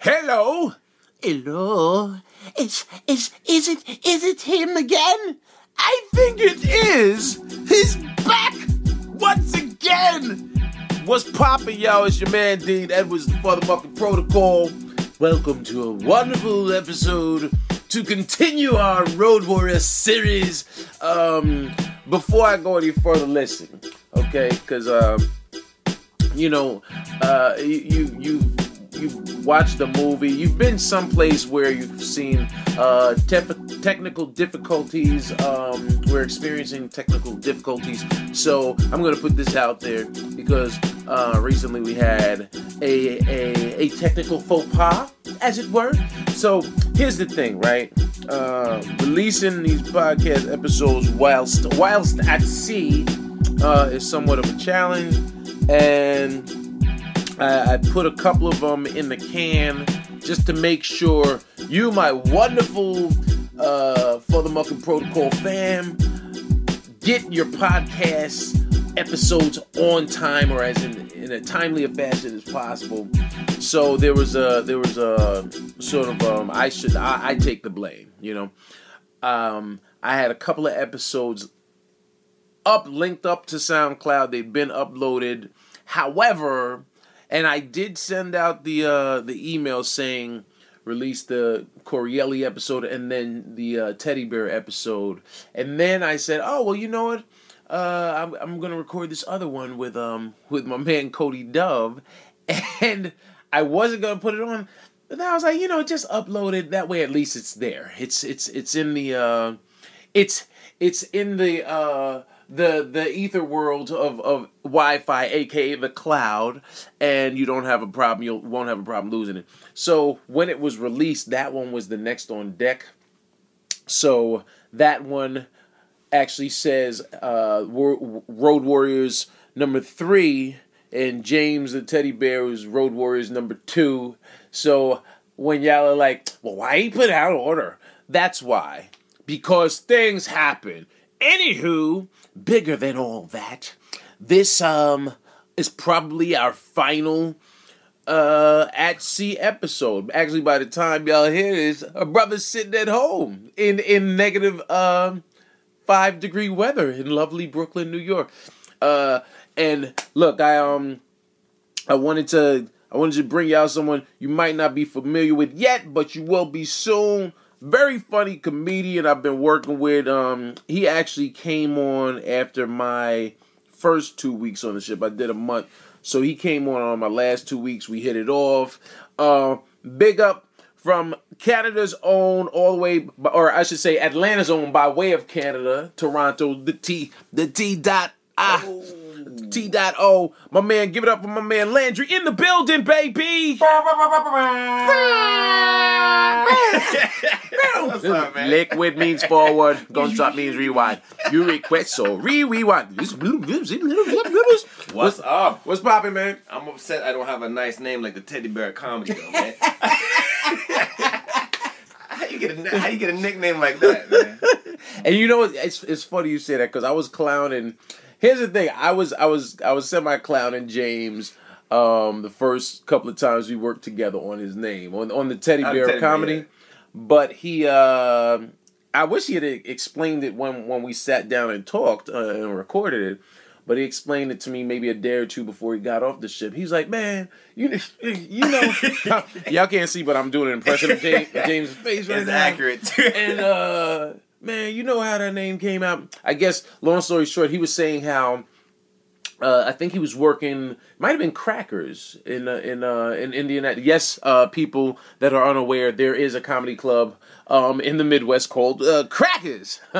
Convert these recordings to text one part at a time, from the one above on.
Hello? Hello? Is is is it is it him again? I think it is. He's back once again. What's poppin', y'all? It's your man Dean Edwards the Bucket Protocol. Welcome to a wonderful episode to continue our Road Warrior series. Um, before I go any further, listen, okay? Because um, you know, uh, you you you you've watched the movie, you've been someplace where you've seen uh, te- technical difficulties. Um, we're experiencing technical difficulties, so I'm going to put this out there because uh, recently we had a, a a technical faux pas, as it were. So here's the thing, right? Uh, releasing these podcast episodes whilst whilst at sea uh, is somewhat of a challenge, and I, I put a couple of them in the can just to make sure you, my wonderful uh, FuthaMuckin' Protocol fam, get your podcast episodes on time or as in, in a timely fashion as possible. So there was a there was a sort of um, I should I, I take the blame, you know. Um, I had a couple of episodes up linked up to SoundCloud. They've been uploaded. However, and I did send out the uh, the email saying release the Corielli episode and then the uh, teddy bear episode, and then I said, oh well, you know what? Uh, I'm, I'm gonna record this other one with um with my man Cody Dove, and I wasn't gonna put it on, but then I was like, you know, just upload it. That way, at least it's there. It's it's it's in the uh, it's it's in the uh the the ether world of of Wi-Fi, aka the cloud, and you don't have a problem. You won't have a problem losing it. So when it was released, that one was the next on deck. So that one actually says uh, Road Warriors number three, and James the teddy bear was Road Warriors number two. So when y'all are like, well, why he put out order? That's why. Because things happen. Anywho, bigger than all that, this um is probably our final uh at sea episode. Actually, by the time y'all hear this, a brother's sitting at home in in negative um five degree weather in lovely Brooklyn, New York. Uh, and look, I um I wanted to I wanted to bring y'all someone you might not be familiar with yet, but you will be soon very funny comedian I've been working with. Um, he actually came on after my first two weeks on the ship. I did a month, so he came on on my last two weeks. We hit it off. Uh, big up from Canada's own, all the way, or I should say Atlanta's own, by way of Canada, Toronto. The T, the T dot I. Oh. T dot O. My man, give it up for my man Landry in the building, baby. What's up, man? Liquid means forward. Gunshot means rewind. You request so re rewind. What's up? What's popping, man? I'm upset I don't have a nice name like the Teddy Bear Comedy though, man. how you get a how you get a nickname like that, man? And you know it's it's funny you say that because I was clowning here's the thing. I was I was I was semi clowning James um, the first couple of times we worked together on his name on on the Teddy Bear teddy comedy, bear. but he. Uh, I wish he had explained it when when we sat down and talked uh, and recorded it. But he explained it to me maybe a day or two before he got off the ship. He's like, "Man, you you know, y'all can't see, but I'm doing an impression of James, James' face right it's now. accurate. and uh, man, you know how that name came out. I guess, long story short, he was saying how uh, I think he was working. Might have been Crackers in uh, in uh, in Indiana. Yes, uh, people that are unaware, there is a comedy club um, in the Midwest called uh, Crackers,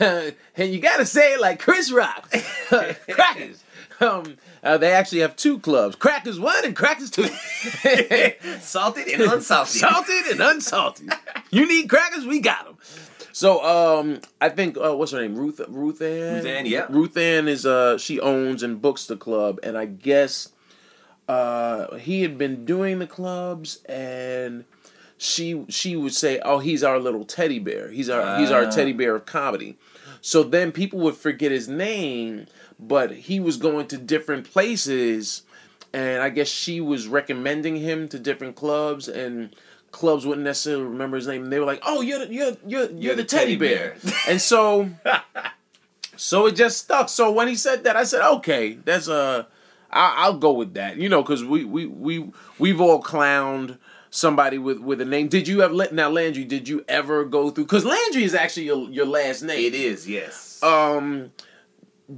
and you got to say it like Chris Rock, Crackers. Um, uh, they actually have two clubs: Crackers One and Crackers Two. Salted and unsalted. Salted and unsalted. You need crackers? We got them. So um, I think uh, what's her name? Ruth Ruth Ann. Ruth Ann, yeah. Ruth Ann is uh she owns and books the club, and I guess uh he had been doing the clubs, and she she would say, "Oh, he's our little teddy bear. He's our uh. he's our teddy bear of comedy." So then people would forget his name, but he was going to different places and I guess she was recommending him to different clubs, and clubs wouldn't necessarily remember his name. And they were like, "Oh, you're the, you're you're you're, the, teddy, bear,", and so so it just stuck. So when he said that, I said, "Okay, that's a." I, I'll go with that, you know, because we we we we've all clowned somebody with with a name. Did you ever now Landry? Did you ever go through? Because Landry is actually your your last name. It is, yes. Um,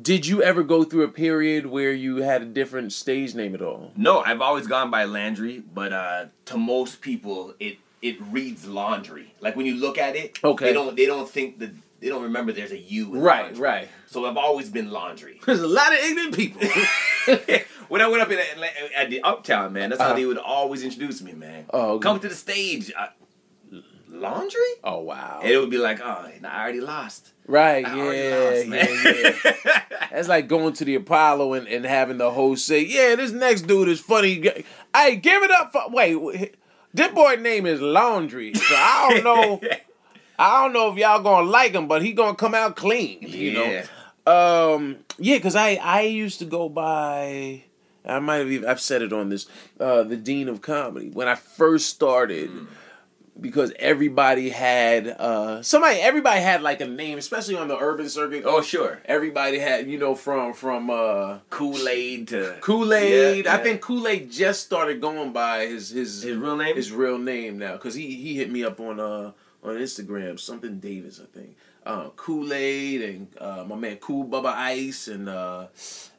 did you ever go through a period where you had a different stage name at all? No, I've always gone by Landry, but uh, to most people, it it reads laundry. Like when you look at it, Okay. they don't they don't think that they don't remember there's a U. In Right, laundry. right. So I've always been laundry. There's a lot of ignorant people. when I went up in Atla- at the Uptown, man, that's how Uh-huh. they would always introduce me, man. Oh, okay. come to the stage. I, laundry? oh wow! And it would be like, oh, I already lost. Right? I Yeah, lost, yeah, yeah. That's like going to the Apollo and, and having the host say, "Yeah, this next dude is funny." Hey, give it up for wait. This boy name is Laundry, so I don't know. I don't know if y'all gonna like him, but he gonna come out clean. You know. Um, yeah, because I I used to go by. I might have even I've said it on this. Uh, the dean of comedy when I first started, because everybody had uh somebody everybody had like a name, especially on the urban circuit. Oh, sure. everybody had you know from from uh Kool Aid to Kool Aid. Yeah, I think Kool Aid just started going by his his His real name? his real name now because he he hit me up on uh on Instagram something Davis I think uh, Kool Aid and uh, my man Cool Bubba Ice and uh,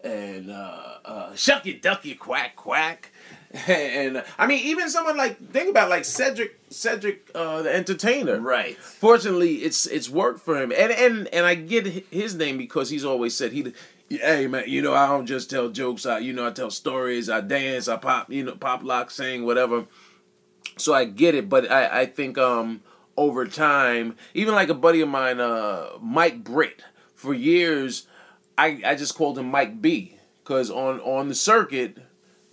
and uh, uh, Shucky Ducky Quack Quack and I mean even someone like think about like Cedric Cedric uh, the Entertainer. Right. fortunately it's it's worked for him. And and and i get his name because he's always said he hey man you know i don't just tell jokes. I you know i tell stories. I dance. I pop you know pop lock sing whatever. So i get it. But i i think um over time even like a buddy of mine uh mike britt for years i i just called him mike b. Because on on the circuit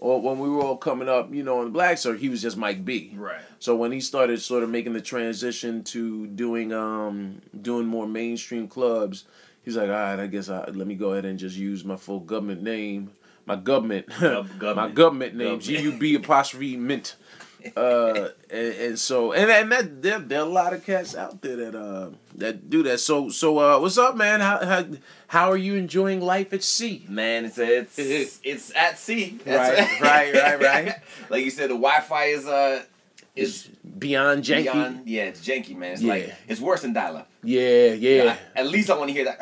or when we were all coming up you know in the black circuit he was just mike b Right. so when he started sort of making the transition to doing um doing more mainstream clubs, he's like, all right, I guess I let me go ahead and just use my full government name, my government, Gov- my government. government name, G Government. U B apostrophe mint. Uh, and, and so and and that there, there are a lot of cats out there that uh that do that. So so uh, what's up, man? How how how are you enjoying life at sea? Man, it's it's it's, it's at sea. Right, right, right, right. like you said, the Wi-Fi is uh is Beyond janky. beyond. Yeah, it's janky, man. It's Yeah. like it's worse than dial-up. Yeah, yeah, I- at least I want to hear that.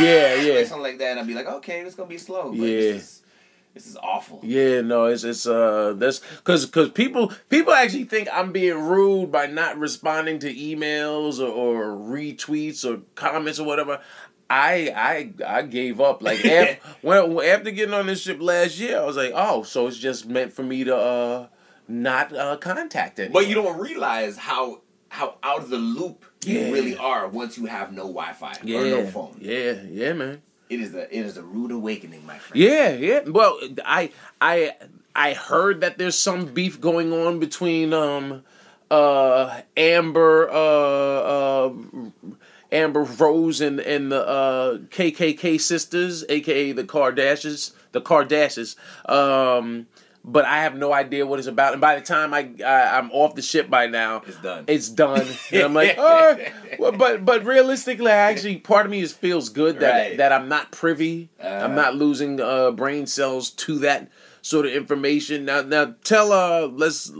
yeah, yeah. Like something like that, and I'd be like, okay, it's gonna be slow. But Yeah. This is, this is awful. Yeah, no, it's it's uh that's because because people people actually think I'm being rude by not responding to emails or, or retweets or comments or whatever. I I I gave up like after, when after getting on this ship last year, I was like, oh, so it's just meant for me to uh not uh contact anyone. But you don't realize how how out of the loop Yeah. you really are once you have no Wi-Fi yeah or no phone. yeah yeah man. It is a it is a rude awakening, my friend. Yeah, yeah. Well, I I I heard that there's some beef going on between um uh Amber uh uh Amber Rose and and the uh KKK sisters, aka the Kardashians, the Kardashians. Um but I have no idea what it's about. And by the time I, I I'm off the ship by now, It's done. It's done. And I'm like, oh, well, but but realistically, I actually part of me is feels good that Right. that I'm not privy. I'm Uh. not losing uh, brain cells to that sort of information. Now, now tell uh, let's.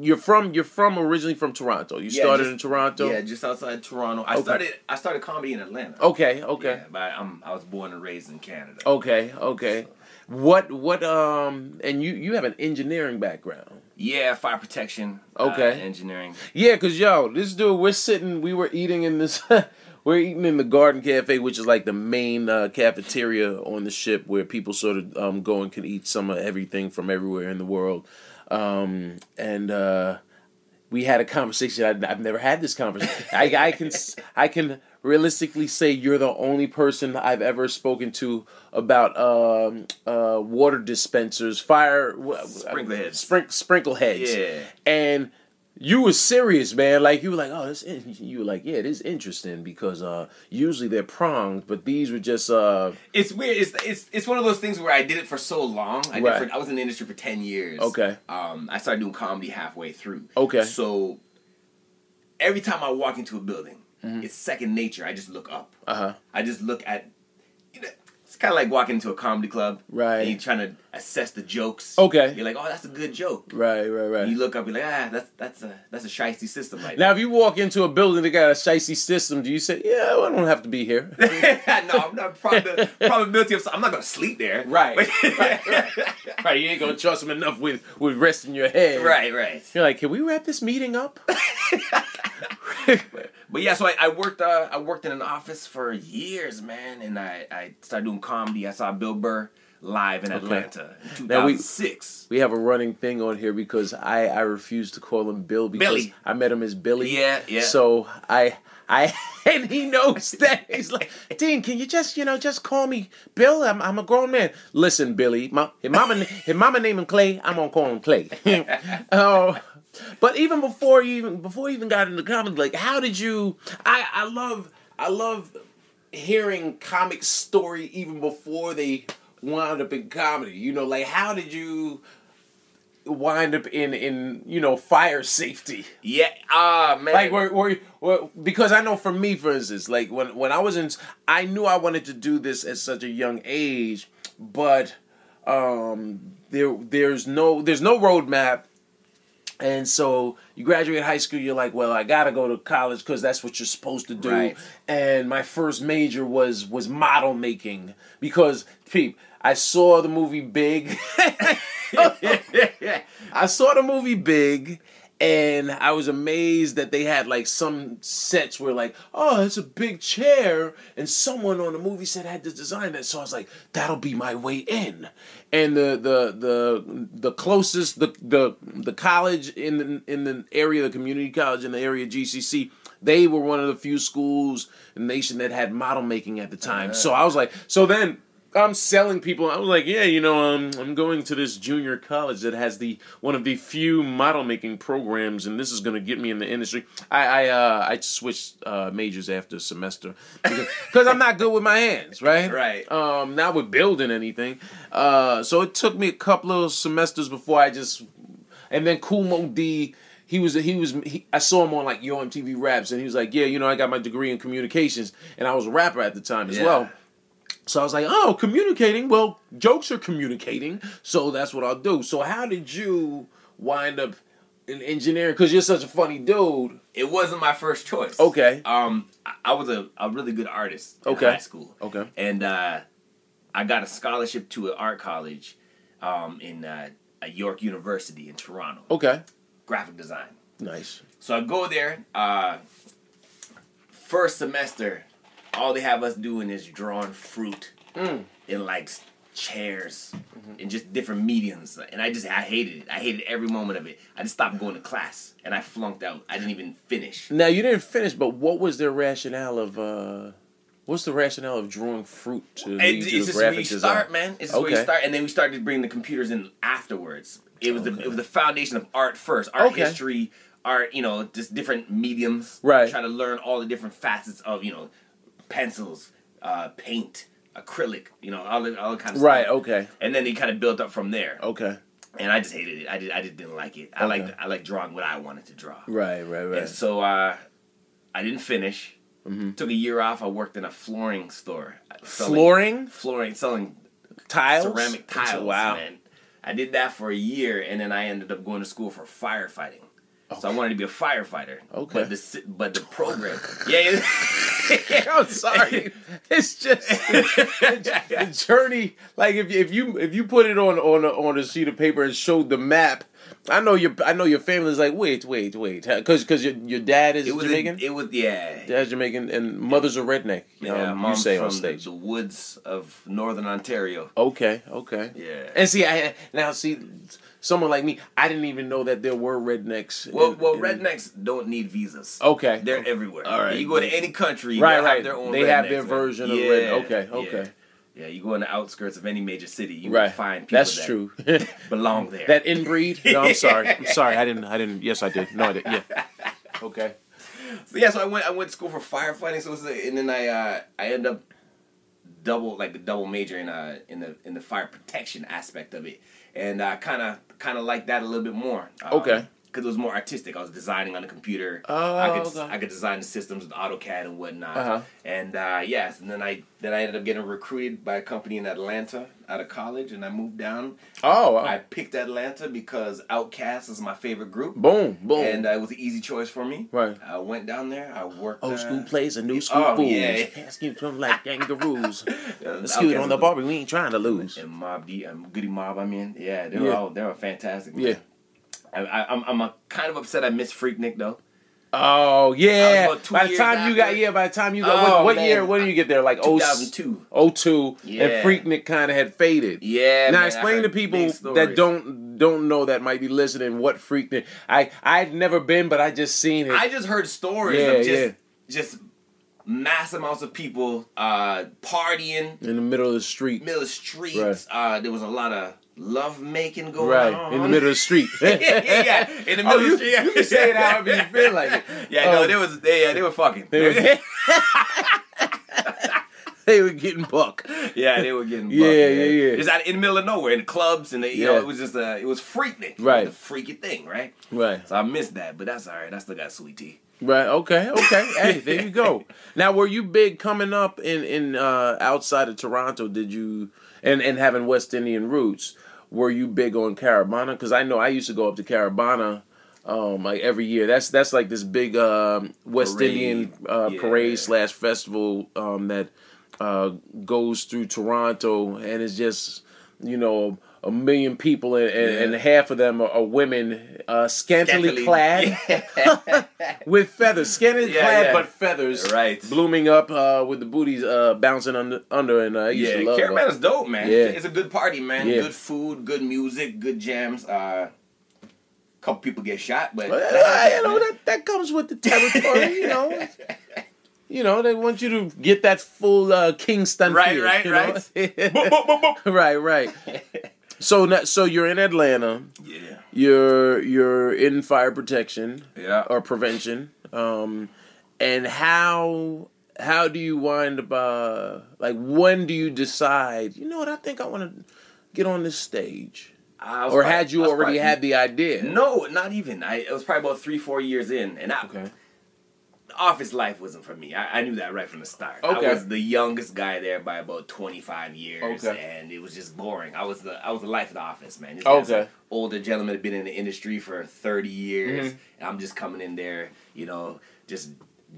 You're from you're from originally from Toronto. You Yeah, started just- in Toronto. Yeah, just outside Toronto. I Okay. started I started comedy in Atlanta. Okay. Okay. Yeah, but I'm I was born and raised in Canada. Okay. Okay. What what um and you you have an engineering background. Yeah, fire protection. uh, Okay. engineering. Yeah, cause yo, this dude, we're sitting, we were eating in this, we're eating in the Garden Cafe, which is like the main uh, cafeteria on the ship where people sort of um, go and can eat some of everything from everywhere in the world. Um, and uh, we had a conversation. I, I've never had this conversation. I, I can, s- I can realistically say you're the only person I've ever spoken to about um, uh, water dispensers, fire, Sprinkler heads. sprink, sprinkle heads Yeah. and you were serious, man. Like you were like, oh, this. In-. You were like, yeah, it is interesting because uh, usually they're pronged, but these were just uh, It's weird. It's it's it's one of those things where I did it for so long. I did Right. for, I was in the industry for ten years. Okay. Um, I started doing comedy halfway through. Okay. So every time I walk into a building, Mm-hmm. it's second nature. I just look up. uh huh. I just look at. You know, it's kind of like walking into a comedy club. Right. And you're trying to assess the jokes. Okay. You're like, oh, that's a good joke. Right, right, right. And you look up, you're like, ah, that's that's a that's a shiesty system right now, if you walk into a building that got a shicey system, do you say, yeah, well, I don't have to be here? no, I'm not prob- probability of I'm not gonna sleep there. Right. right, you ain't gonna trust them enough with with resting your head. right, right. You're like, can we wrap this meeting up? But yeah, so I, I worked uh, I worked in an office for years, man, and I, I started doing comedy. I saw Bill Burr live in Atlanta in Now we- 2006. we have a running thing on here because I I refuse to call him Bill because Billy. I met him as Billy. Yeah, yeah. So I I and he knows that he's like Dean, can you just you know just call me Bill? I'm I'm a grown man. Listen, Billy, my his mama his mama name him Clay. I'm gonna call him Clay. Oh. But even before you even before you even got into comedy, like how did you? I I love I love hearing comic story even before they wound up in comedy. You know, like how did you wind up in in you know fire safety? Yeah, ah man. Like where because I know for me, for instance, like when when I was in, I knew I wanted to do this at such a young age, but um there there's no there's no roadmap. And so you graduate high school, you're like, well, I gotta go to college because that's what you're supposed to do. Right. And my first major was was model making because, peep, I saw the movie Big. I saw the movie Big, and I was amazed that they had like some sets where like, oh, it's a big chair, and someone on the movie set had to design that. So I was like, that'll be my way in. And the the the the closest the the the college in the in the area, the community college in the area, GCC. They were one of the few schools in the nation that had model making at the time. So I was like, so then I'm selling people. I was like, yeah, you know, um, I'm going to this junior college that has the one of the few model making programs, and this is going to get me in the industry. I I uh, I switched uh, majors after a semester because I'm not good with my hands, right? Right. Um, not with building anything. Uh, so it took me a couple of semesters before I just, and then Kool Moe Dee. He was he was he, I saw him on like Yo MTV Raps, and he was like, yeah, you know, I got my degree in communications, and I was a rapper at the time as Yeah. well. So I was like, oh, communicating. Well, jokes are communicating, so that's what I'll do. So how did you wind up in engineering? Because you're such a funny dude. it wasn't my first choice. Okay. Um, I, was a, a really good artist in Okay. high school. Okay. And uh, I got a scholarship to an art college um, in uh, York University in Toronto, Okay. graphic design. Nice. So I go there. Uh, first semester, all they have us doing is drawing fruit Mm. in like chairs Mm-hmm. in just different mediums, and I just I hated it. I hated every moment of it. I just stopped going to class, and I flunked out. I didn't even finish. Now you didn't finish, but what was their rationale of? uh What's the rationale of drawing fruit to It, lead it's to the just where you graphic start, design? man. It's just where you start, and then we started bringing the computers in afterwards. It was the it was the foundation of art first, art Okay. history, art. You know, just different mediums. Right. Try to learn all the different facets of you know, pencils, uh, paint, acrylic. You know, all the all the kind of Right. stuff. Okay. And then it kind of built up from there. Okay. And I just hated it. I did. I just didn't like it. I Okay. like I like drawing what I wanted to draw. Right. Right. Right. And so uh, I didn't finish. Mm-hmm. Took a year off. I worked in a flooring store. selling- Flooring flooring, selling tiles. ceramic tiles. Wow. Man. I did that for a year, and then I ended up going to school for firefighting. So I wanted to be a firefighter. Okay. But the but the program, yeah. I'm sorry. It's just the journey. Like if if you if you put it on on a, on a sheet of paper and showed the map, I know your I know your family's like wait wait wait because because your your dad is it was Jamaican. it was yeah. Dad's Jamaican and mother's a redneck. Yeah, um, you mom's say from on the, the woods of northern Ontario. Okay, okay. Yeah. And see, I now see someone like me. I didn't even know that there were rednecks. Well, in- well, in- rednecks don't need visas. Okay, They're everywhere. All right. You go to any country, Right, they right. have their own. They have their man. version of yeah, red- okay, yeah. okay. Yeah, you go in the outskirts of any major city, you Right. will find people That's that true. belong there. that inbreed. No, I'm sorry. I'm sorry. I didn't. I didn't. Yes, I did. No, I did. Yeah. Okay. So yeah, so I went I went to school for firefighting. So it was, and then I uh, I ended up double like a double major in uh in the in the fire protection aspect of it, and I kind of kind of like that a little bit more. Um, Okay. Because it was more artistic. I was designing on the computer. Oh, I could okay. I could design the systems with AutoCAD and whatnot. Uh-huh. And uh, yes, and then I then I ended up getting recruited by a company in Atlanta out of college, and I moved down. Oh. I picked Atlanta because Outkast is my favorite group, Boom. Boom. and uh, it was an easy choice for me. right. I went down there. I worked. Old uh, school plays and new school oh, fools. yeah. Asking them like kangaroos. uh, Excuse on the Barbie, we ain't trying to lose. And Mob D, um, Goodie Mob. I mean, yeah, they're Yeah. all they were fantastic. man. Yeah. I, I, I'm I'm kind of upset I missed Freaknik though. Oh yeah. By the time you got after. yeah, by the time you got Oh, what, what year? When did you get there? Like oh 2002. oh two. Yeah. And Freaknik kind of had faded. Yeah. now man, explain to people that don't don't know that might be listening what Freaknik. I I'd never been, but I just seen it. I just heard stories Yeah, of just yeah. just mass amounts of people uh, partying in the middle of the street. middle of the streets. Right. Uh, there was a lot of love making going Right on in the middle of the street. yeah, in the middle Oh, of you, the street. you can say it however you feel like it. Yeah, no, Um, they was they, yeah, they were fucking. They were, they were getting buck. Yeah, they were getting bucked, Yeah, man. yeah, yeah. Just out in the middle of nowhere in the clubs and the, you Yeah. know it was just uh, it was freaking it Right. was a freaky thing right Right. so I missed that but that's all right I still got sweet tea Right. Okay. Okay. hey, there you go. Now, were you big coming up in in uh, outside of Toronto? Did you and and having West Indian roots? Were you big on Caribana? Because I know I used to go up to Caribana. Um, like every year, that's that's like this big um, West Parade. Indian uh, Yeah. parade slash festival um, that uh, goes through Toronto, and it's just you know a million people, and, and, and half of them are, are women, uh, scantily, Scantily- clad with feathers, scantily Yeah, clad yeah. but feathers, Right. blooming up uh, with the booties uh, bouncing under, under, and uh, I used yeah to love Caribana's dope man Yeah. it's a good party man Yeah. good food good music good jams uh couple people get shot but Well, that uh, you know that that comes with the territory, you know. You know they want you to get that full uh, Kingston Right, feel, right, you right. boop. right, right. So now- so you're in Atlanta. yeah You're you're in fire protection. yeah or prevention. Um, and how how do you wind up? Uh, like when do you decide? You know what? I think I want to get on this stage. Or had you already probably- had the idea? no not even I it was probably about three four years in and I Okay. Office life wasn't for me. I, I knew that right from the start. Okay. I was the youngest guy there by about twenty five years, Okay. and it was just boring. I was the I was the life of the office, man. This Okay. older gentleman had been in the industry for thirty years, Mhm. and I'm just coming in there, you know, just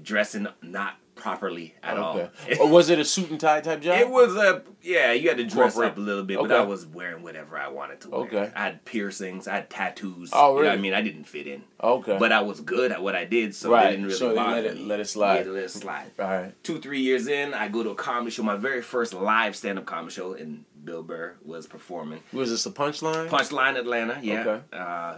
dressing not properly at all. Okay. or was it a suit and tie type job? It was a yeah. You had to dress Corporate. up a little bit, but I was wearing whatever I wanted to wear. Okay. I had piercings, I had tattoos. Oh, You know I mean, I didn't fit in, Okay. but I was good at what I did, so Right, didn't really so let it- me. let it slide. Yeah, let it slide. all right. Two, three years in, I go to a comedy show. My very first live stand-up comedy show, and Bill Burr was performing. Was this a punchline? Punchline Atlanta, yeah. Okay. Uh,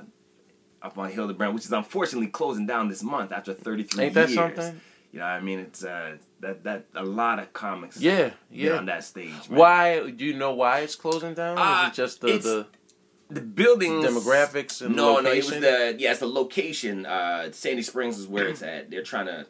up on Hilderbrand, which is unfortunately closing down this month after 33 Ain't that something? You know what I mean? It's uh, that that a lot of comics Yeah, get yeah. on that stage. man. Why do you know why it's closing down? Uh, Is it just the, the the buildings demographics and no location? no it was the yeah it's the location uh sandy springs is where it's at they're trying to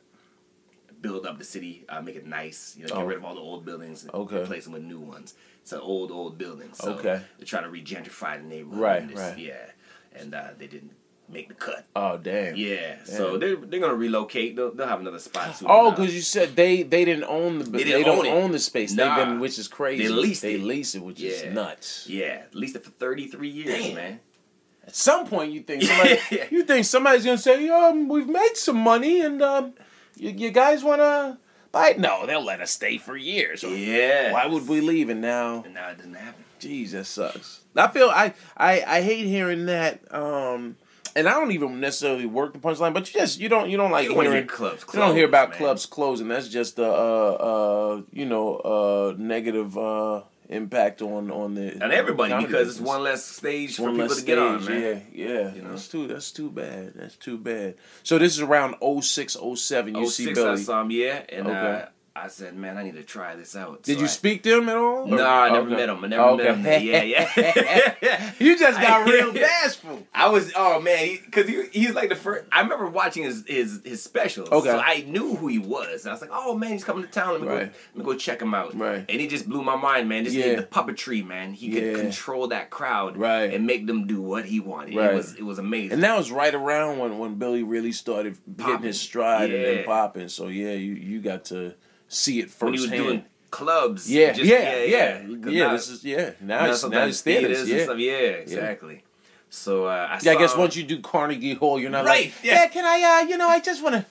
build up the city uh, make it nice you know get Oh. rid of all the old buildings and Okay. replace them with new ones it's an old old building so Okay. they're trying to regentrify the neighborhood Right, right. yeah and uh, they didn't make the cut oh damn. yeah so they're they're gonna relocate they'll, they'll have another spot soon Oh, because you said they they didn't own the they, They don't own own, the space. Nah. They've been, which is crazy. They leased They it. lease it, which is nuts. yeah at least for 33 years Damn. man At some point, you think somebody, you think somebody's gonna say, "Um, we've made some money, and um, you, you guys wanna buy it?" No, they'll let us stay for years. yeah Why would we leave? And now, and now it doesn't happen Jeez, that sucks. I feel I I I hate hearing that. Um, and I don't even necessarily work the punchline, but you just you don't you don't like You don't hearing hear clubs You don't hear about man. clubs closing. That's just a uh, uh, you know uh, negative uh, impact on on the and everybody because it's one less stage for One people less to get on, man. Yeah, yeah. You know? That's too that's too bad. That's too bad. So this is around 06, 07. You Oh see six, Billy. I saw him, yeah, and uh, Okay. I said, man, I need to try this out. Did So you I- speak to him at all? No, Or- I never okay. met him. I never Okay. met him. Yeah, yeah. you just got I- real bashful. I was oh man, because he, he's like the first. I remember watching his his his specials. Okay. so I knew who he was. I was like, oh man, he's coming to town. Let me Right. go, let me go check him out. Right. and he just blew my mind, man. Just Yeah. the puppetry, man. He could Yeah. control that crowd, Right. and make them do what he wanted. Right. It was it was amazing. And that was right around when, when Billy really started getting Popping. his stride and then popping. So yeah, you you got to see it when he was firsthand. doing clubs. yeah, just- yeah, yeah, yeah. 'Cause now- this is yeah. Now now it's now it's theaters. and Yeah. stuff. Yeah, exactly. So uh, I, Yeah, I guess once you do Carnegie Hall, you're not Right, like, yeah. yeah. Can I, uh, you know, I just want to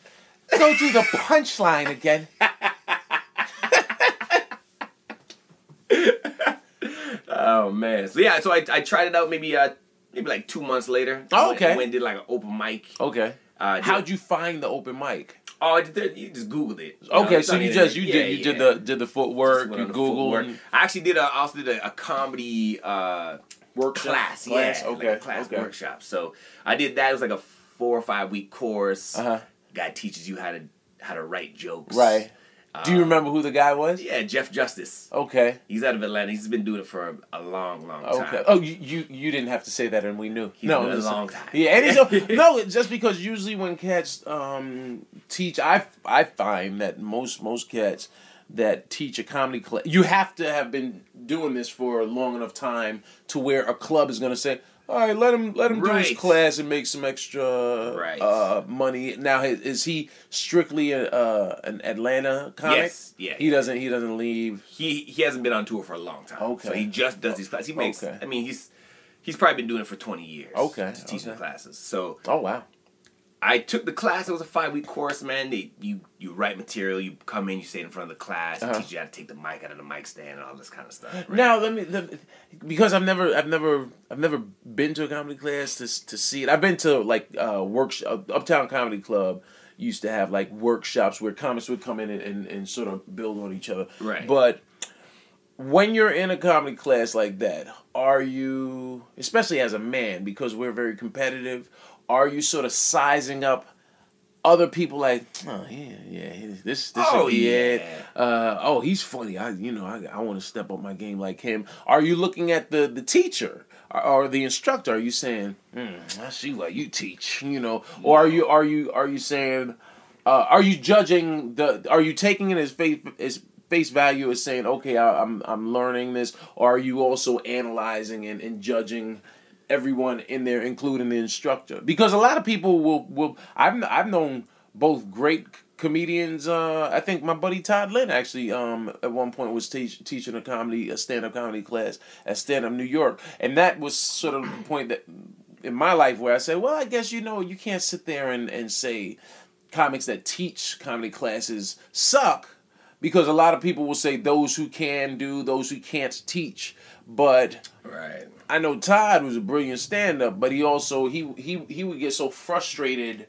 go do the punchline again. Oh man. So yeah, so I, I tried it out maybe uh maybe like two months later. Oh, I went- okay. Went and did like an open mic. Okay. Uh, How'd you find the open mic? Oh, I did, you just googled it. You Okay, it's so you just you internet. did you Yeah, did the did the footwork, you Google. footwork. I actually did a I also did a, a comedy uh Workshop? class. Class, Yeah, okay, like class okay. workshop. So I did that. It was like a four or five week course. Uh-huh. Guy teaches you how to how to write jokes. Right. Do you remember who the guy was? Yeah, Jeff Justice. Okay. He's out of Atlanta. He's been doing it for a, a long, long time. Okay. Oh, you, you you didn't have to say that, and we knew. He's no, been a long time. Yeah, and it's no, it's just because usually when cats um teach, I I find that most most cats that teach a comedy class, you have to have been doing this for a long enough time to where a club is going to say. All right, let him let him do his class and make some extra Right. uh, money. Now, is, he strictly a, uh, an Atlanta comic? Yes, yeah. He doesn't. He doesn't leave. he he hasn't been on tour for a long time. Okay. So he just does these classes. He makes. Okay. I mean, he's he's probably been doing it for twenty years. Okay, teaching okay. classes. So Oh wow. I took the class. It was a five week course, man. They you you write material. You come in. You stay in front of the class. Uh-huh. Teach you how to take the mic out of the mic stand and all this kind of stuff. right? Now let me, let me- because I've never I've never I've never been to a comedy class to to see it. I've been to like uh workshop Uptown Comedy Club used to have like workshops where comics would come in and, and, and sort of build on each other. Right. But when you're in a comedy class like that, are you especially as a man because we're very competitive, are you sort of sizing up other people like, oh yeah, yeah, this this Oh, would be it. yeah. Uh, oh, he's funny. I you know I, I want to step up my game like him. Are you looking at the the teacher or, the instructor? Are you saying, hmm, I see what you teach, you know, or are you are you are you saying, uh, are you judging the? Are you taking it as face as face value as saying, okay, I, I'm I'm learning this, or are you also analyzing and, and judging? everyone in there, including the instructor, because a lot of people will will. I've I've known both great comedians. Uh, I think my buddy Todd Lynn actually um, at one point was teach, teaching a comedy a stand up comedy class at Stand Up New York, and that was sort of the point that in my life where I said, well, I guess you know you can't sit there and and say comics that teach comedy classes suck because a lot of people will say those who can do those who can't teach but right. I know Todd was a brilliant stand up, but he also he he he would get so frustrated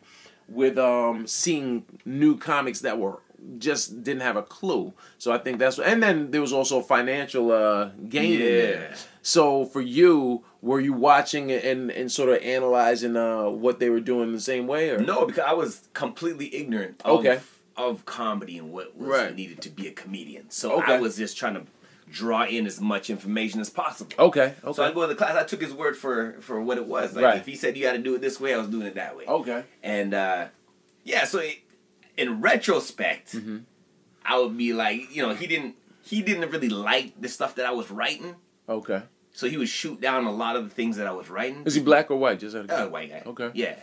with um seeing new comics that were just didn't have a clue. So I think that's and then there was also financial uh gain. Yeah. So for you, were you watching and and sort of analyzing uh what they were doing the same way or No, because I was completely ignorant. Okay. Of comedy and what was Right. needed to be a comedian. So Okay. I was just trying to draw in as much information as possible. Okay, okay. So I go to the class. I took his word for for what it was. Like Right. if he said you got to do it this way, I was doing it that way. okay. And uh, yeah, so it, in retrospect, Mm-hmm. I would be like, you know, he didn't he didn't really like the stuff that I was writing, Okay. so he would shoot down a lot of the things that I was writing. Is he black or white? Just out of Uh, white guy. Okay. Yeah.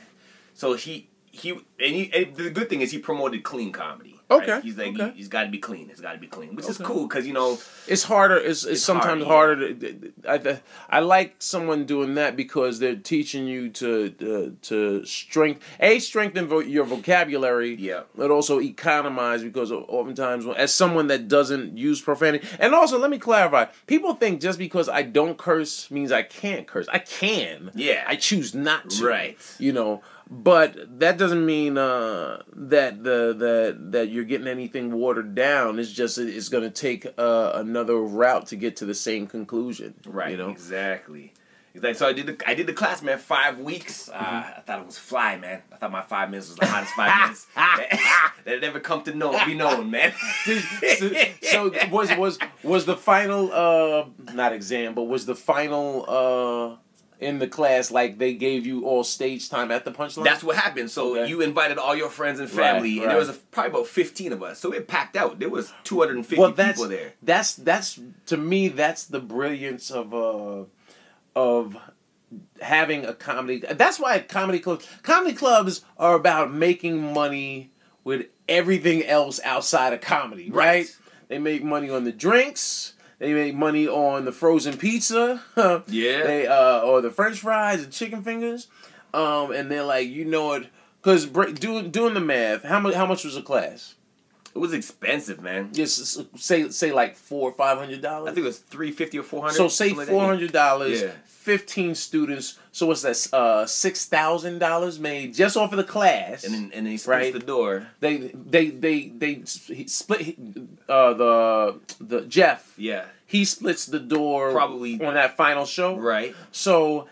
So he he and, he and the good thing is he promoted clean comedy. Okay, right? He's like okay. he, has got to be clean. It's got to be clean, which is cool because you know It's harder. It's, it's, It's sometimes hard, harder. To, I, I like someone doing that because they're teaching you to to, to strength a strengthen vo- your vocabulary. Yeah. But also economize because oftentimes as someone that doesn't use profanity and also let me clarify. People think just because I don't curse means I can't curse. I can. Yeah. I choose not to. Right. You know. But that doesn't mean uh, that the that that you're getting anything watered down. It's just it's going to take uh, another route to get to the same conclusion. right. You know. Exactly. Like, so I did the I did the class, man, five weeks. Uh, I thought it was fly, man. I thought my five minutes was the hottest five minutes that, that had ever come to know be known, man. so, so was was was the final uh not exam, but was the final uh in the class like they gave you all stage time at the punchline? That's what happened. So Okay. you invited all your friends and family, Right, and there was a, probably about fifteen of us. So it packed out. There was two hundred and fifty well, that's people there. that's that's to me that's the brilliance of uh of having a comedy. That's why comedy clubs comedy clubs are about making money with everything else outside of comedy, right? Right. They make money on the drinks. They make money on the frozen pizza. Yeah. They uh or the French fries and chicken fingers. Um, and they're like, you know it, Because doing doing the math, how much how much was a class? It was expensive, man. Just say say like four or five hundred dollars. I think it was three fifty or four hundred. So say four hundred dollars, Yeah. fifteen students. So what's that? Uh, six thousand dollars made just off of the class. And then and then he splits Right. the door. they they they they split uh, the the Jeff. Yeah. He splits the door Probably- on that final show. Right. So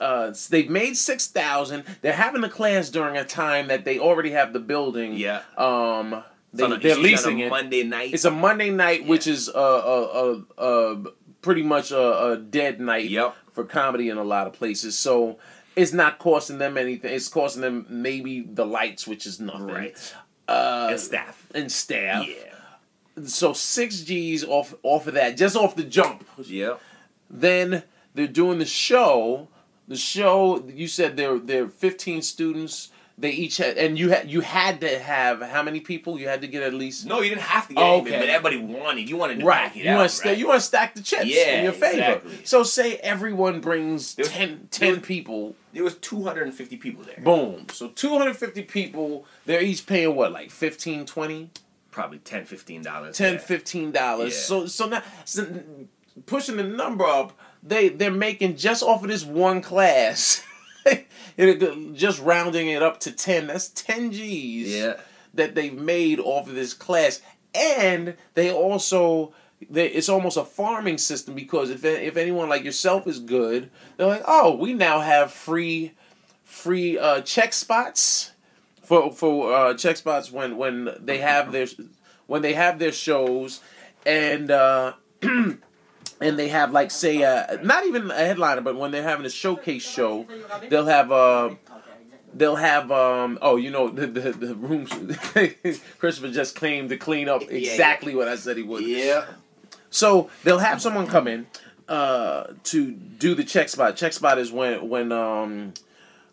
uh, they've made six thousand. They're having the class during a time that they already have the building. Yeah. Um, they, a- they're leasing it. Monday night. It's a Monday night, which is uh, uh, uh, uh, pretty much a, a dead night Yep. for comedy in a lot of places. So it's not costing them anything. It's costing them maybe the lights, which is nothing. right. Uh, and staff. and staff. Yeah. So six G's off off of that, just off the jump. Yep. Then they're doing the show. The show you said there there are 15 students. They each had and you had you had to have how many people? You had to get at least No, you didn't have to get Oh, okay. but everybody wanted. You wanted to Right. back it You out, want to right? you want to stack the chips Yeah, in your favor. exactly. So say everyone brings There was- 10, 10 was- people. There was 250 people there. Boom. So 250 people, they're each paying what like 15, 20, Probably 10 15 dollars. 10, yeah. 15 dollars. Yeah. So so now so pushing the number up, they they're making just off of this one class. it, just rounding it up to 10. That's 10 G's. Yeah. that they've made off of this class, and they also they, it's almost a farming system because if if anyone like yourself is good, they're like, oh, we now have free free uh, check spots for for uh, check spots when when they have their when they have their shows and. Uh, And they have like say uh, not even a headliner, but when they're having a showcase show, they'll have uh, they'll have um oh you know the the, the rooms Christopher just claimed to clean up exactly what I said he would. Yeah. So they'll have someone come in uh to do the check spot. Check spot is when when um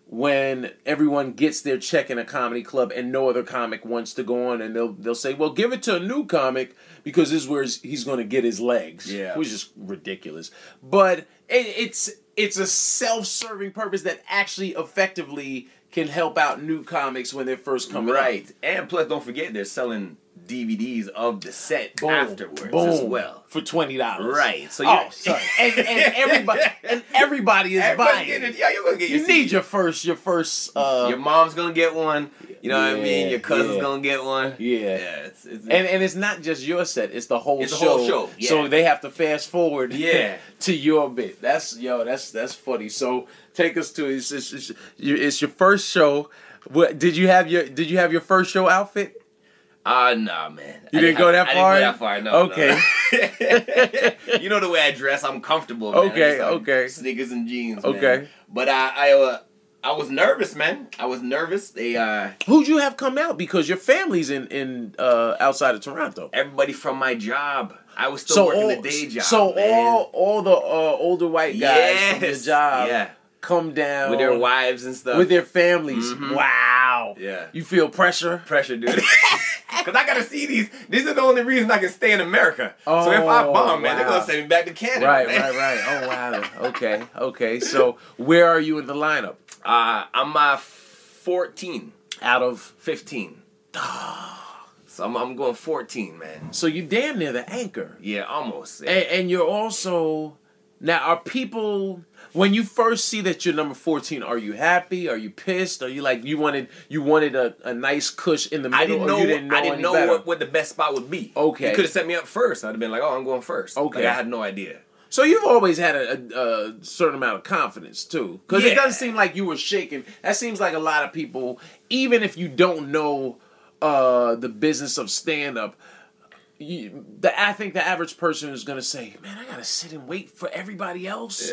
when everyone gets their check in a comedy club and no other comic wants to go on and they'll they'll say, "Well, give it to a new comic because this is where he's- going to get his legs." Yeah. Which is ridiculous. But it, it's it's a self-serving purpose that actually effectively can help out new comics when they're first coming up. Right. And plus, don't forget, they're selling DVDs of the set Boom, afterwards boom, as well. for twenty dollars. Right. So oh, sorry. And, and everybody and everybody is Everybody buying. it. Yeah, you're gonna get your you need CD. your first your first uh Your mom's gonna get one. You know what I mean? Your cousin's yeah. gonna get one. Yeah. Yeah. It's, it's, and and it's not just your set; it's the whole It's the show. whole show, yeah. So they have to fast forward, Yeah. to your bit. That's yo, that's that's funny. So take us to it's, it's, your- it's your first show. What did you have your Did you have your first show outfit? Ah, nah, man. You I didn't go that I far? didn't go that far. No. Okay. no. you know the way I dress. I'm comfortable. Man. Okay, like, okay. Sneakers and jeans. man. Okay. But I, I, uh, I was nervous, man. I was nervous. They, uh, Who'd you have come out because your family's in in uh, outside of Toronto? everybody from my job. I was still So working all the day job. so man. all all the uh, older white guys from your job Yeah. Come down with their wives and stuff. with their families. Mhm. Wow. Yeah. You feel pressure? pressure, dude. Cause I gotta see these. These are the only reason I can stay in America. Oh, so if I Oh, bomb, man, they're gonna send me back to Canada. Right, man. right, right. Oh wow. Okay, okay. So where are you in the lineup? Uh, I'm uh, 14, Out of 15. so I'm, I'm going 14, man. so you're damn near the anchor, Yeah, almost. Yeah. and, and you're also now. Are people when you first see that you're number fourteen? Are you happy? Are you pissed? Are you like you wanted you wanted a, a nice cush in the middle? I didn't know. Didn't know I didn't know what, what the best spot would be. Okay. You could have set me up first. I'd have been like, "Oh, I'm going first. Okay. Like, I had no idea. So you've always had a, a, a certain amount of confidence too, because it doesn't seem like you were shaking. That seems like a lot of people, even if you don't know uh, the business of stand up. You, the I think the average person is gonna say, "Man, I gotta sit and wait for everybody else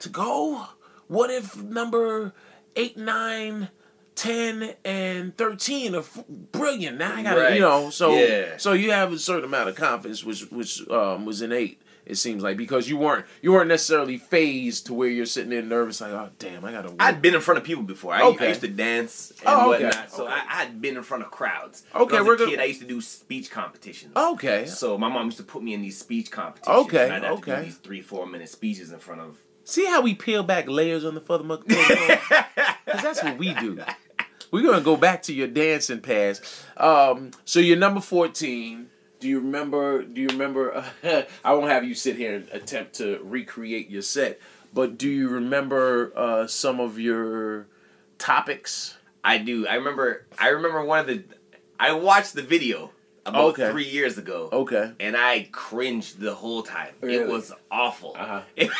to go. What if number eight, nine, 10, and thirteen are f- brilliant? Now I gotta, Right. you know. So, Yeah. so you have a certain amount of confidence, which which um, was innate. It seems like because you weren't you weren't necessarily phased to where you're sitting there nervous, like, oh damn, I gotta. Wait. I'd been in front of people before. I, Okay. I used to dance and Oh, okay. whatnot, so Okay. I, had been in front of crowds. Okay, we're a gonna- kid. I used to do speech competitions. okay. So my mom used to put me in these speech competitions. Okay, I'd have to okay. do these three, four minute speeches in front of. See how we peel back layers on the further Because that's what we do. We're gonna go back to your dancing past. Um, so you're number fourteen. Do you remember? Do you remember? I won't have you sit here and attempt to recreate your set, but do you remember uh, some of your topics? I do. I remember. I remember one of the. I watched the video about Okay. three years ago. Okay. and I cringed the whole time. It was awful. Uh-huh. It,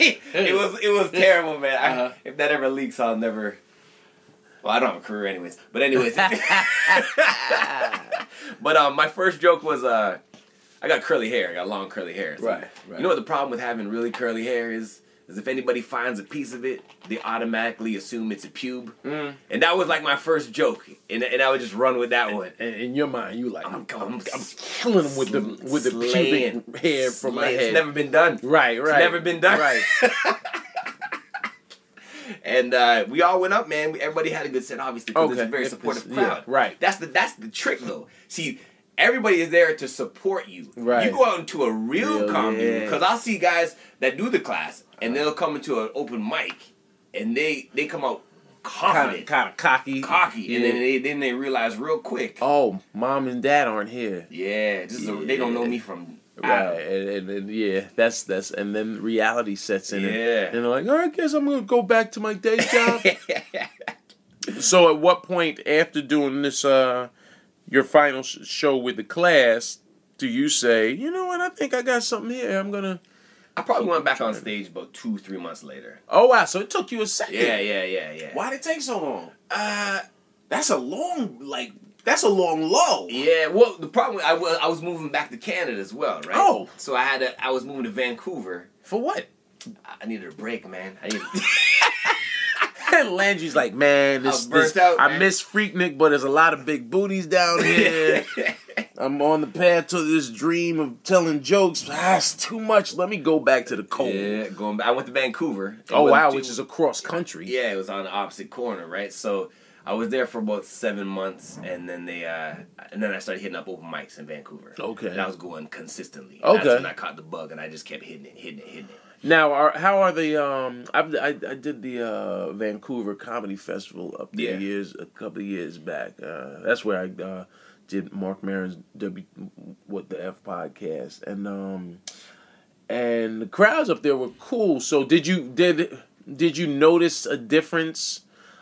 it was it was terrible, man. Uh-huh. if that ever leaks, I'll never. Well, I don't have a career, anyways. But anyways, but um, my first joke was uh, I got curly hair. I got long curly hair. So Right, right. You know what the problem with having really curly hair is? Is if anybody finds a piece of it, they automatically assume it's a pube. Mm. And that was like my first joke, and, and I would just run with that one. And in your mind, you like I'm- I'm, I'm, killing them with the with the pubic hair from my Slaying. head. It's never been done. right, right. never been done. Right. And uh, we all went up, man. We, everybody had a good set, obviously, because it's Okay. a very It's- supportive it's- yeah, crowd. right. That's the that's the trick, though. See, everybody is there to support you. Right. You go out into a real, Real, comedy yeah. because I'll see guys that do the class and they'll come into an open mic and they they come out Kind confident, of, kind of cocky, cocky, and then they then they realize real quick. oh, mom and dad aren't here. Yeah, just so they don't know me from Right, and, and, and yeah, that's that's, and then reality sets in, Yeah. and, they're like, "All right, I guess I'm gonna go back to my day job." so, at what point after doing this, uh, your final sh- show with the class, do you say, "You know what? I think I got something here. I'm gonna." I probably went back on stage about two, three months later. Oh wow! So it took you a second. Yeah, yeah, yeah, yeah. Why did it take so long? Uh, that's a long, like, that's a long lull. Yeah, well, the problem I was I was moving back to Canada as well, right? Oh. so I had to, I was moving to Vancouver. For what? I I needed a break, man. I needed, And Landry's like, man, this, burnt this out, I man." miss Freaknik, but there's a lot of big booties down here. I'm on the path to this dream of telling jokes. Ah, it's too much. Let me go back to the cold. yeah, going back. I went to Vancouver. Oh wow, too- which is across country. yeah, it was on the opposite corner, right? So I was there for about seven months, and then they uh, and then I started hitting up open mics in Vancouver. Okay. and I was going consistently. Okay. that's when I caught the bug, and I just kept hitting it, hitting it, hitting it. Now, are, how are the? Um, I've, I I did the uh, Vancouver Comedy Festival up there Yeah. years a couple of years back. Uh, that's where I uh, did Marc Maron's W What the F podcast, and um, and the crowds up there were cool. So did you did did you notice a difference?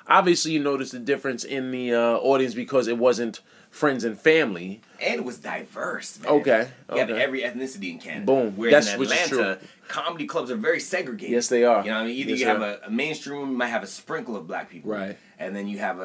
Obviously, you noticed the difference in the uh, audience because it wasn't friends and family. and it was diverse. Man. Okay, you have okay. every ethnicity in Canada. Boom. Whereas That's- in Atlanta, comedy clubs are very segregated. Yes, they are. You know, what I mean, either Yes, you have a, a mainstream, you might have a sprinkle of black people, Right. And then you have a,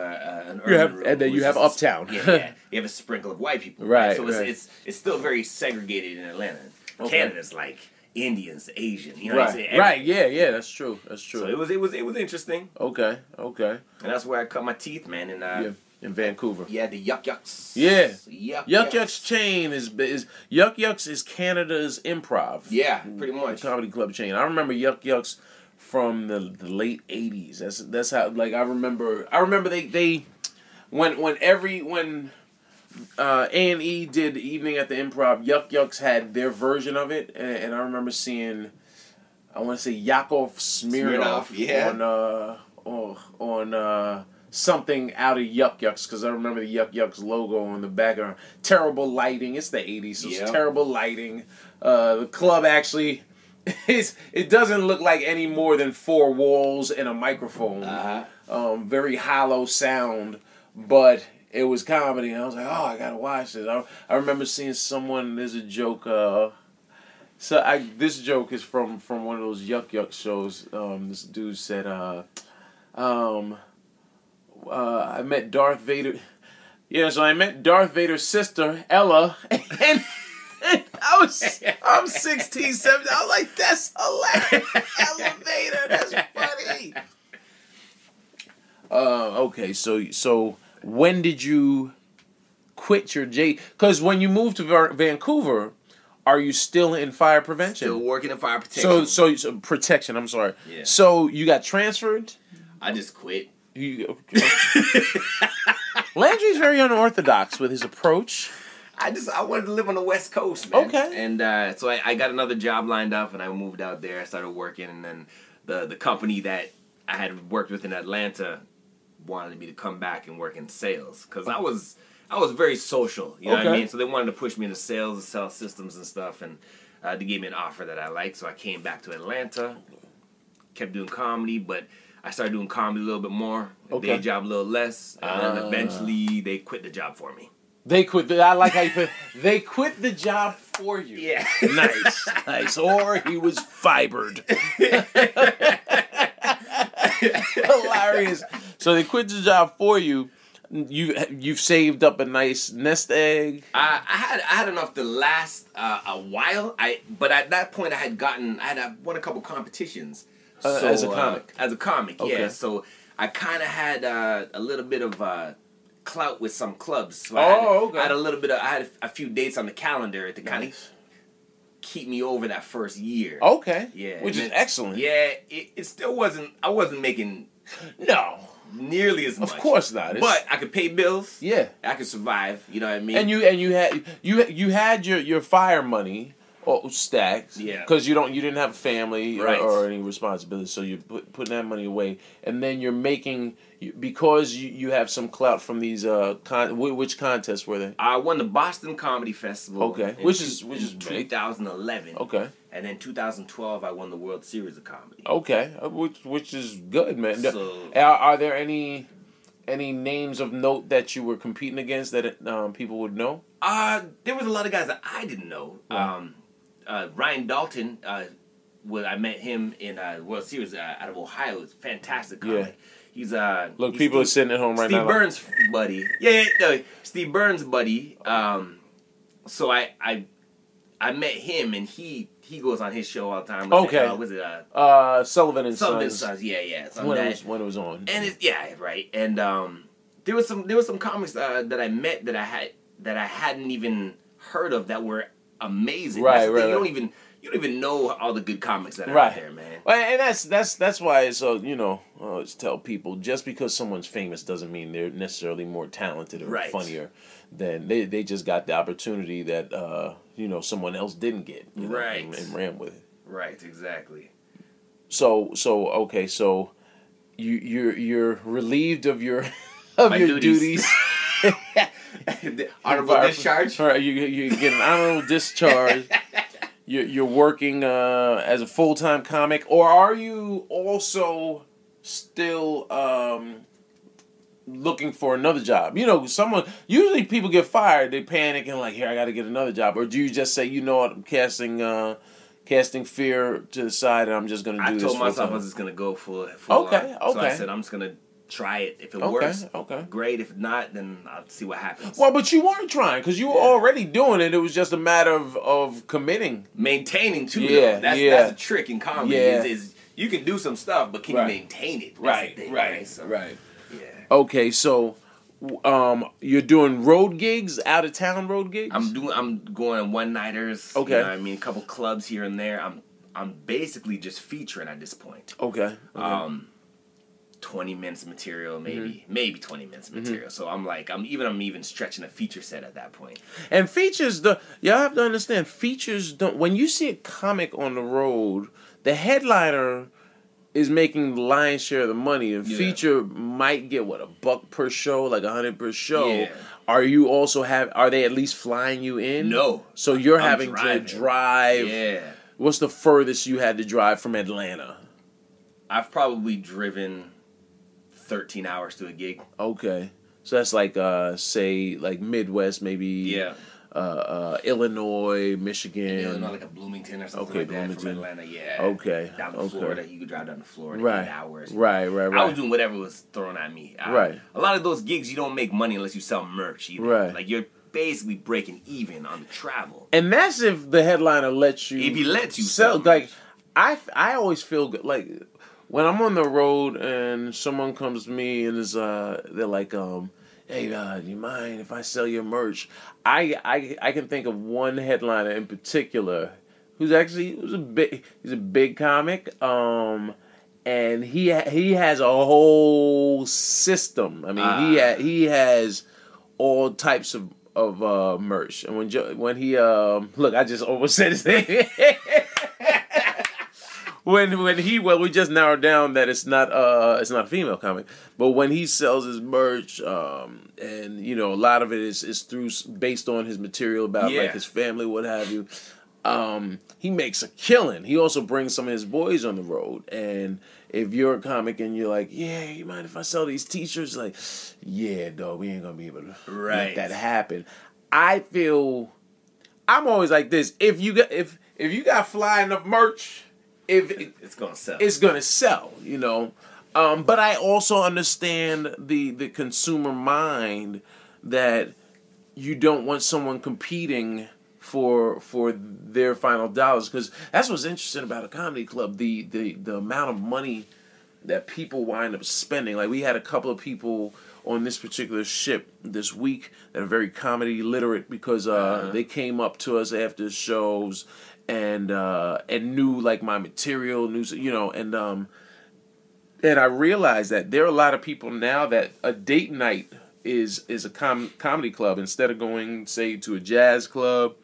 a an You urban have- room, and then you have is a uptown. yeah, yeah, you have a sprinkle of white people, Right, So it's, right. it's it's still very segregated in Atlanta. Okay. Canada's like Indians, Asian, you know what I'm saying? Right, right, yeah, yeah, that's true, that's true. So it was it was it was interesting, Okay, okay. and that's where I cut my teeth, man. And uh, Yeah, in Vancouver. yeah, the Yuk Yuk's, Yeah. yuck Yuk Yuk's chain is is Yuk Yuk's is Canada's improv. yeah, pretty the much. comedy club chain. I remember Yuk Yuk's from the, the late '80s. That's that's how like I remember. I remember they they when when every when uh, A and E did Evening at the Improv, Yuk Yuk's had their version of it, and, and I remember seeing. I want to say Yakov Smirnoff, Smirnoff, yeah. on uh oh, on uh something out of Yuk Yuk's because I remember the Yuk Yuk's logo on the background. Terrible lighting. It's the '80s, so Yeah. it's terrible lighting. Uh, the club actually is it doesn't look like any more than four walls and a microphone. Uh-huh. Um, very hollow sound, but it was comedy. And I was like, oh, I gotta watch this. I, I remember seeing someone. There's a joke. Uh, So I this joke is from from one of those Yuk Yuk shows. Um, this dude said, uh, um, uh, I met Darth Vader. Yeah, so I met Darth Vader's sister Ella, and, and I was I'm 16, 17. I was like, that's hilarious. Ella Vader, that's funny. Uh, okay, so so when did you quit your J? Because when you moved to Vancouver, are you still in fire prevention? Still working in fire protection. So, so, so protection. I'm sorry. Yeah. So you got transferred. I just quit. You, Landry's very unorthodox with his approach. I just I wanted to live on the West Coast, man. Okay. And uh, so I, I got another job lined up, and I moved out there. I started working, and then the the company that I had worked with in Atlanta wanted me to come back and work in sales because I was I was very social. You know what I mean? So they wanted to push me into sales and sell systems and stuff, and uh, they gave me an offer that I liked. So I came back to Atlanta, kept doing comedy, but. I started doing comedy a little bit more, Okay. day job a little less, and then Ah. eventually they quit the job for me. They quit. The, I like how you put. They quit the job for you. Yeah. Nice, nice. Or he was fibered. Hilarious. So they quit the job for you. You you've saved up a nice nest egg. I, I had I had enough to last uh, a while. I but at that point I had gotten I had uh, won a couple competitions. Uh, as a comic? as a comic, Okay. yeah. So I kind of had uh, a little bit of uh, clout with some clubs. So I Oh, had, okay. I had a little bit of I had a, few dates on the calendar to kind of keep me over that first year. Okay. yeah, Which is excellent. Yeah, it, it still wasn't. I wasn't making No. Nearly as much. Of course not. It's- but I could pay bills. Yeah. I could survive. You know what I mean? And you and you had you you had your your fire money or stacked. Yeah. Because you don't you didn't have a family or, Right. or any responsibility, so you're put, putting that money away, and then you're making because you, you have some clout from these uh con which contests were they? I won the Boston Comedy Festival. Okay. Which two- is- which is 2011. Okay. And then 2012, I won the World Series of Comedy. Okay. Uh, Which which is good, man. So- are, are there any any names of note that you were competing against that um, people would know? Uh, there was a lot of guys that I didn't know. Um, uh, Ryan Dalton, uh, well, I met him in uh, World Series uh, out of Ohio. It's fantastic comic. Yeah. He's uh Look, he's people are sitting at home right Steve now. like, Byrne's buddy. Yeah, yeah, no, Steve Byrne's buddy. Um, so I I I met him and he he goes on his show all the time. Was Okay. It, uh, was it uh, Uh, Sullivan and Sullivan Sons. Sons? Yeah, yeah. When it was when it was on. and it's yeah right and um there was some there was some comics uh, that i met that i had that i hadn't even heard of that were amazing Right, the right, you don't even you don't even know all the good comics that are Right. out there man Well, and that's that's that's why. So you know, I always tell people just because someone's famous doesn't mean they're necessarily more talented or Right. funnier than they. They just got the opportunity that uh, you know someone else didn't get. you know, Right. and, and ran with it. right exactly So so okay. So you you're you're relieved of your of My your duties. duties. Honorable discharge right, you you get an honorable discharge. You're you're working uh, as a full time comic, or are you also still um, looking for another job? You know, someone usually people get fired, they panic and like, here I got to get another job, or do you just say, you know what, I'm casting uh, casting fear to the side, and I'm just gonna do i this. told myself i full-time? was just gonna go full, full Okay, on. so i said i'm just gonna try it if it Okay, works okay. great if not then i'll see what happens Well, but you weren't trying because you were Yeah. already doing it. It was just a matter of, of committing. maintaining too. Yeah, that's yeah. that's a trick in comedy. Yeah. Is, is you can do some stuff, but can Right. you maintain it? That's the thing, So, right. Okay, so um, you're doing road gigs, out of town road gigs. I'm doing. I'm going one nighters. Okay. you know I mean, a couple clubs here and there. I'm I'm basically just featuring at this point. okay. okay. Um, twenty minutes material, maybe Mm-hmm. maybe twenty minutes of material. So I'm like, I'm even I'm even stretching a feature set at that point. and features, the y'all have to understand, features don't. When you see a comic on the road, the headliner is making the lion's share of the money, and Yeah. feature might get what a buck per show, like a hundred per show. Yeah. Are you also have? Are they at least flying you in? No. So you're I'm having driving. to drive. Yeah, What's the furthest you had to drive from Atlanta? I've probably driven thirteen hours to a gig. Okay. So that's like uh say like Midwest maybe Yeah. Uh, uh, Illinois, Michigan. Illinois, like a Bloomington or something Okay, like that. Bloomington. From Atlanta, yeah. Okay, Down to okay. Florida, you could drive down to Florida Right. hours. Right, right, right. I was doing whatever was thrown at me. Uh, Right. A lot of those gigs, you don't make money unless you sell merch. Either. Right. Like you're basically breaking even on the travel. And that's if the headliner lets you. If he lets you sell, sell like I, I always feel good. Like when I'm on the road and someone comes to me and is uh, they're like, um, hey, uh, do you mind if I sell your merch? I, I, I can think of one headliner in particular who's actually who's a big, he's a big comic. Um, and he ha- he has a whole system. I mean, he ha- he has all types of of uh, merch. And when jo- when he um look, I just almost said his name. when when he well, we just narrowed down that it's not uh it's not a female comic, but when he sells his merch, um, and you know a lot of it is is through based on his material about Yeah. like his family, what have you. Um, he makes a killing. He also brings some of his boys on the road, and if you're a comic and you're like, yeah, you mind if I sell these T-shirts? Like, yeah, dog, we ain't gonna be able to Right. let that happen. I feel I'm always like this. If you got if if you got fly enough merch, if It's gonna sell. it's gonna sell, you know. Um, but I also understand the the consumer mind that you don't want someone competing for for their final dollars because that's what's interesting about a comedy club the the the amount of money that people wind up spending like we had a couple of people on this particular ship this week that are very comedy literate because uh, Uh-huh. they came up to us after shows and uh and knew like my material knew you know and um and I realized that there are a lot of people now that a date night is is a com- comedy club instead of going say to a jazz club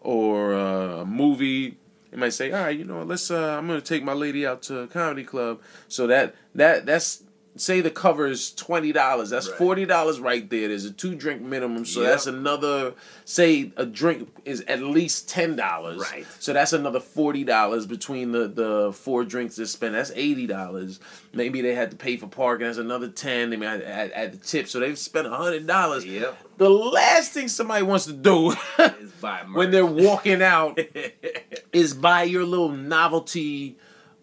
or uh, a movie. They might say, "All right, you know, let's. Uh, I'm to take my lady out to a comedy club." So that that that's say the cover is twenty dollars. That's Right. forty dollars right there. There's a two drink minimum, so Yep. that's another. Say a drink is at least ten dollars. Right. So that's another forty dollars between the the four drinks they spend. That's eighty dollars. Maybe they had to pay for parking. That's another ten. They may add, add, add the tip. So they've spent hundred dollars. Yep. The last thing somebody wants to do Is buy merch. when they're walking out is buy your little novelty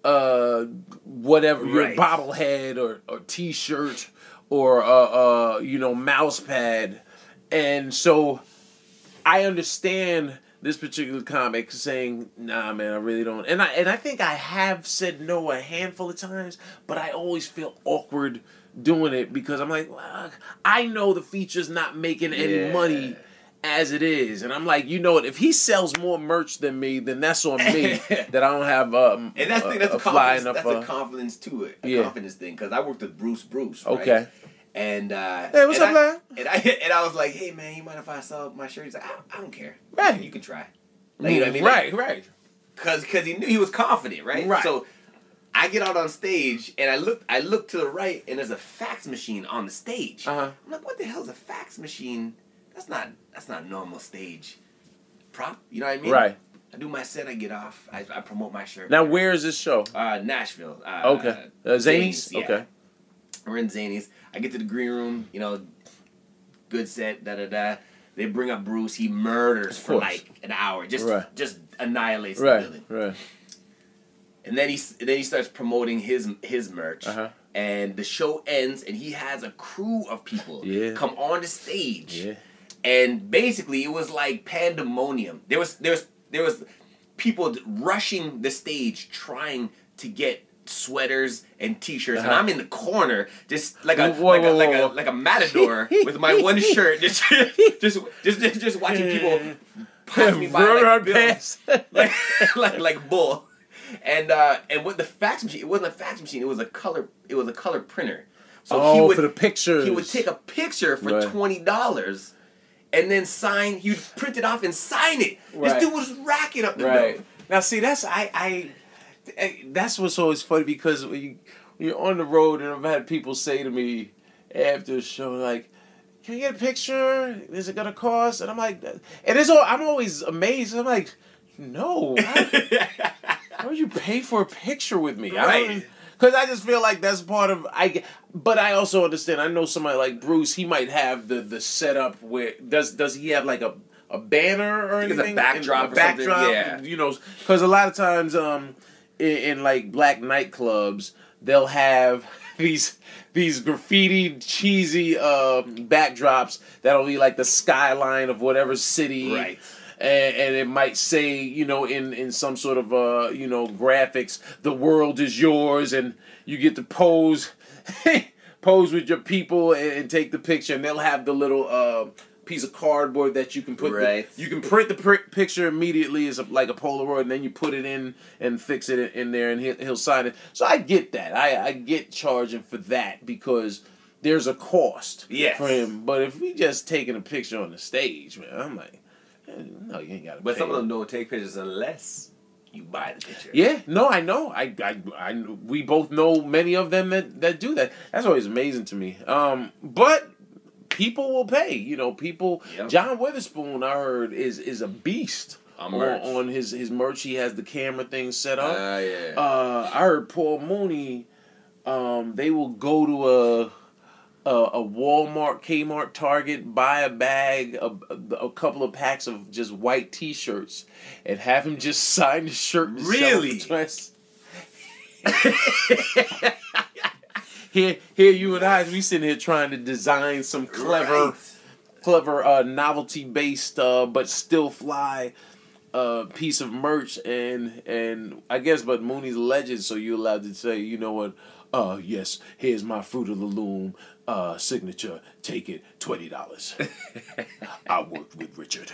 uh whatever your bobblehead or, or t-shirt or uh uh you know mouse pad. And so i understand this particular comic saying nah man i really don't. And i and i think i have said no a handful of times but i always feel awkward doing it because i'm like well, i know the feature's not making any Yeah. money as it is. And I'm like, you know what? If he sells more merch than me, then that's on me that I don't have um, And that's the a, thing, that's a a fly confidence. enough. That's uh, a confidence to it. A yeah. confidence thing. Because I worked with Bruce Bruce. Right? Okay. And uh, Hey, what's and up, I, man? And I and I was like, hey man, you mind if I sell my shirt? He's like, I, I don't care. Right. You can try. Like, you know what I mean? Right, right. Because because he knew he was confident, right? Right. So I get out on stage and I look I look to the right and there's a fax machine on the stage. Uh-huh. I'm like, what the hell is a fax machine? That's not that's not normal stage prop. You know what I mean? Right. I do my set, I get off, I, I promote my shirt. Now, where is this show? Uh, Nashville. Uh, Okay. Uh, Zanies? yeah. Okay. We're in Zanies. I get to the green room, you know, good set, da da da. They bring up Bruce. He murders for like an hour, just Right. just annihilates the Right, building. right. And then he then he starts promoting his his merch. Uh-huh. And the show ends, and he has a crew of people Yeah. come on the stage. Yeah. And basically, it was like pandemonium. There was there was there was people rushing the stage trying to get sweaters and t-shirts and Uh-huh. I'm in the corner just like a Whoa, like a whoa, like whoa. a like a matador with my one shirt just just just just, just watching people pass me by like, like, like like bull. And uh and with the fax machine, it wasn't a fax machine, it was a color it was a color printer. So oh, for the pictures. he would take a picture for Right. twenty dollars and then sign he'd print it off and sign it. Right. This dude was racking up the Right. Now, see, that's I, I, I- that's what's always funny because when, you, when you're on the road and I've had people say to me after the show like, "Can you get a picture? Is it gonna cost?" And I'm like, eh, and it's all I'm always amazed. I'm like, no, why, why would you pay for a picture with me? Right. Because I just feel like that's part of I. But I also understand. I know somebody like Bruce. He might have the the setup where does does he have like a a banner or it's a anything, backdrop a backdrop. yeah. You know, because a lot of times, um, in, in like black nightclubs, they'll have these these graffiti cheesy uh, backdrops that'll be like the skyline of whatever city Right. And, and it might say you know in in some sort of uh you know graphics the world is yours and you get to pose pose with your people and, and take the picture and they'll have the little uh piece of cardboard that you can put the- Right. you can print the pr- picture immediately as a, like a polaroid and then you put it in and fix it in there and he'll, he'll sign it so i get that i i get charging for that because there's a cost Yes. for him but if we just taking a picture on the stage man i'm like no you ain't got to But some of them don't take pictures unless you buy the picture. yeah, no, I know. I, I, I, we both know many of them that, that do that. That's always amazing to me. Um, but people will pay. You know, people. Yep. John Witherspoon, I heard, is is a beast On on, on his his merch. He has the camera thing set up. Uh, yeah. Uh, I heard Paul Mooney. Um, they will go to a, a a Walmart, Kmart, Target, buy a bag, a, a, couple of packs of just white T-shirts, and have him just sign the shirt. and sell it for Really? twice. here, here, you and I, we sitting here trying to design some clever Right. clever uh, novelty based uh, but still fly uh, piece of merch and and I guess but Mooney's legend so you're allowed to say you know what uh yes here's my fruit of the loom uh signature take it twenty dollars I worked with Richard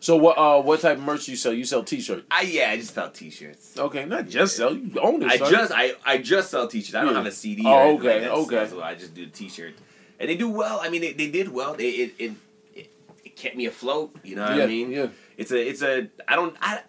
so what uh what type of merch you sell you sell t-shirts I yeah, I just sell T-shirts. okay not just sell you own it I son. just I I just sell T-shirts. I don't Yeah. have a CD. Oh, okay, like so okay. that's I just do T-shirt, and they do well. I mean, they, they did well. They it, it it it kept me afloat. You know what Yeah, I mean? yeah. It's a it's a I don't I.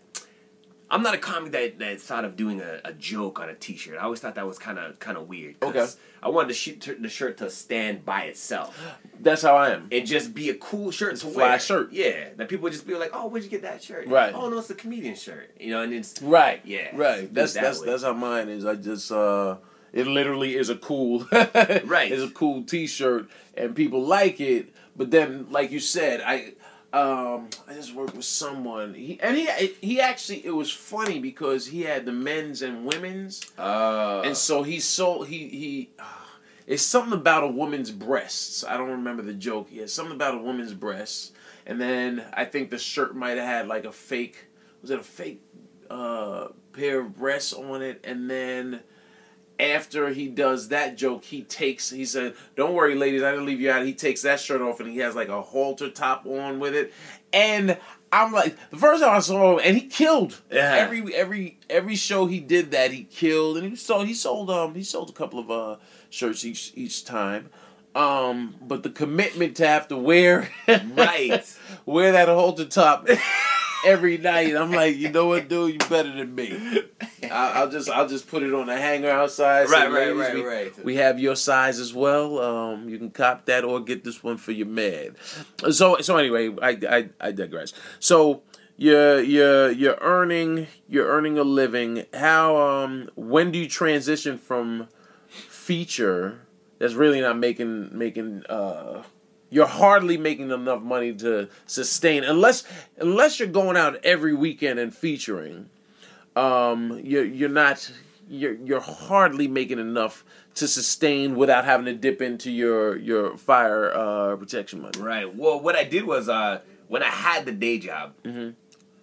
I'm not a comic that, that thought of doing a, a joke on a T-shirt. I always thought that was kind of kind of weird. Okay. I wanted the, sh- the shirt to stand by itself that's how I am and just be a cool shirt It's to fly wear. shirt. Yeah, that people would just be like, "Oh, where'd you get that shirt?" Right. Oh no, it's a comedian shirt. You know, and it's Right. Yeah, Right. That's that that's way. that's how mine is. I just uh it literally is a cool Right. It's a cool t shirt and people like it. But then like you said, I um I just worked with someone he and he he actually it was funny because he had the men's and women's uh, and so he sold he he it's something about a woman's breasts. I don't remember the joke. Yeah, something about a woman's breasts. And then I think the shirt might have had like a fake was it a fake uh pair of breasts on it and then after he does that joke, he takes. He said, "Don't worry, ladies, I didn't leave you out." He takes that shirt off and he has like a halter top on with it, and I'm like, the first time I saw him, and he killed. Yeah. Every every every show he did that, he killed, and he sold. He sold um he sold a couple of uh shirts each each time. Um, but the commitment to have to wear Right. wear that halter top every night. I'm like, you know what, dude, you better than me. I, I'll just I'll just put it on a hanger outside. Right, right, right, we, right. We have your size as well. Um, you can cop that or get this one for your man. So so anyway, I I, I digress. So you're you're you're earning you're earning a living. How um when do you transition from feature that's really not making making uh you're hardly making enough money to sustain unless unless you're going out every weekend and featuring um you're you're not you're you're hardly making enough to sustain without having to dip into your your fire uh protection money Right. Well, what I did was uh, when I had the day job, Mm-hmm.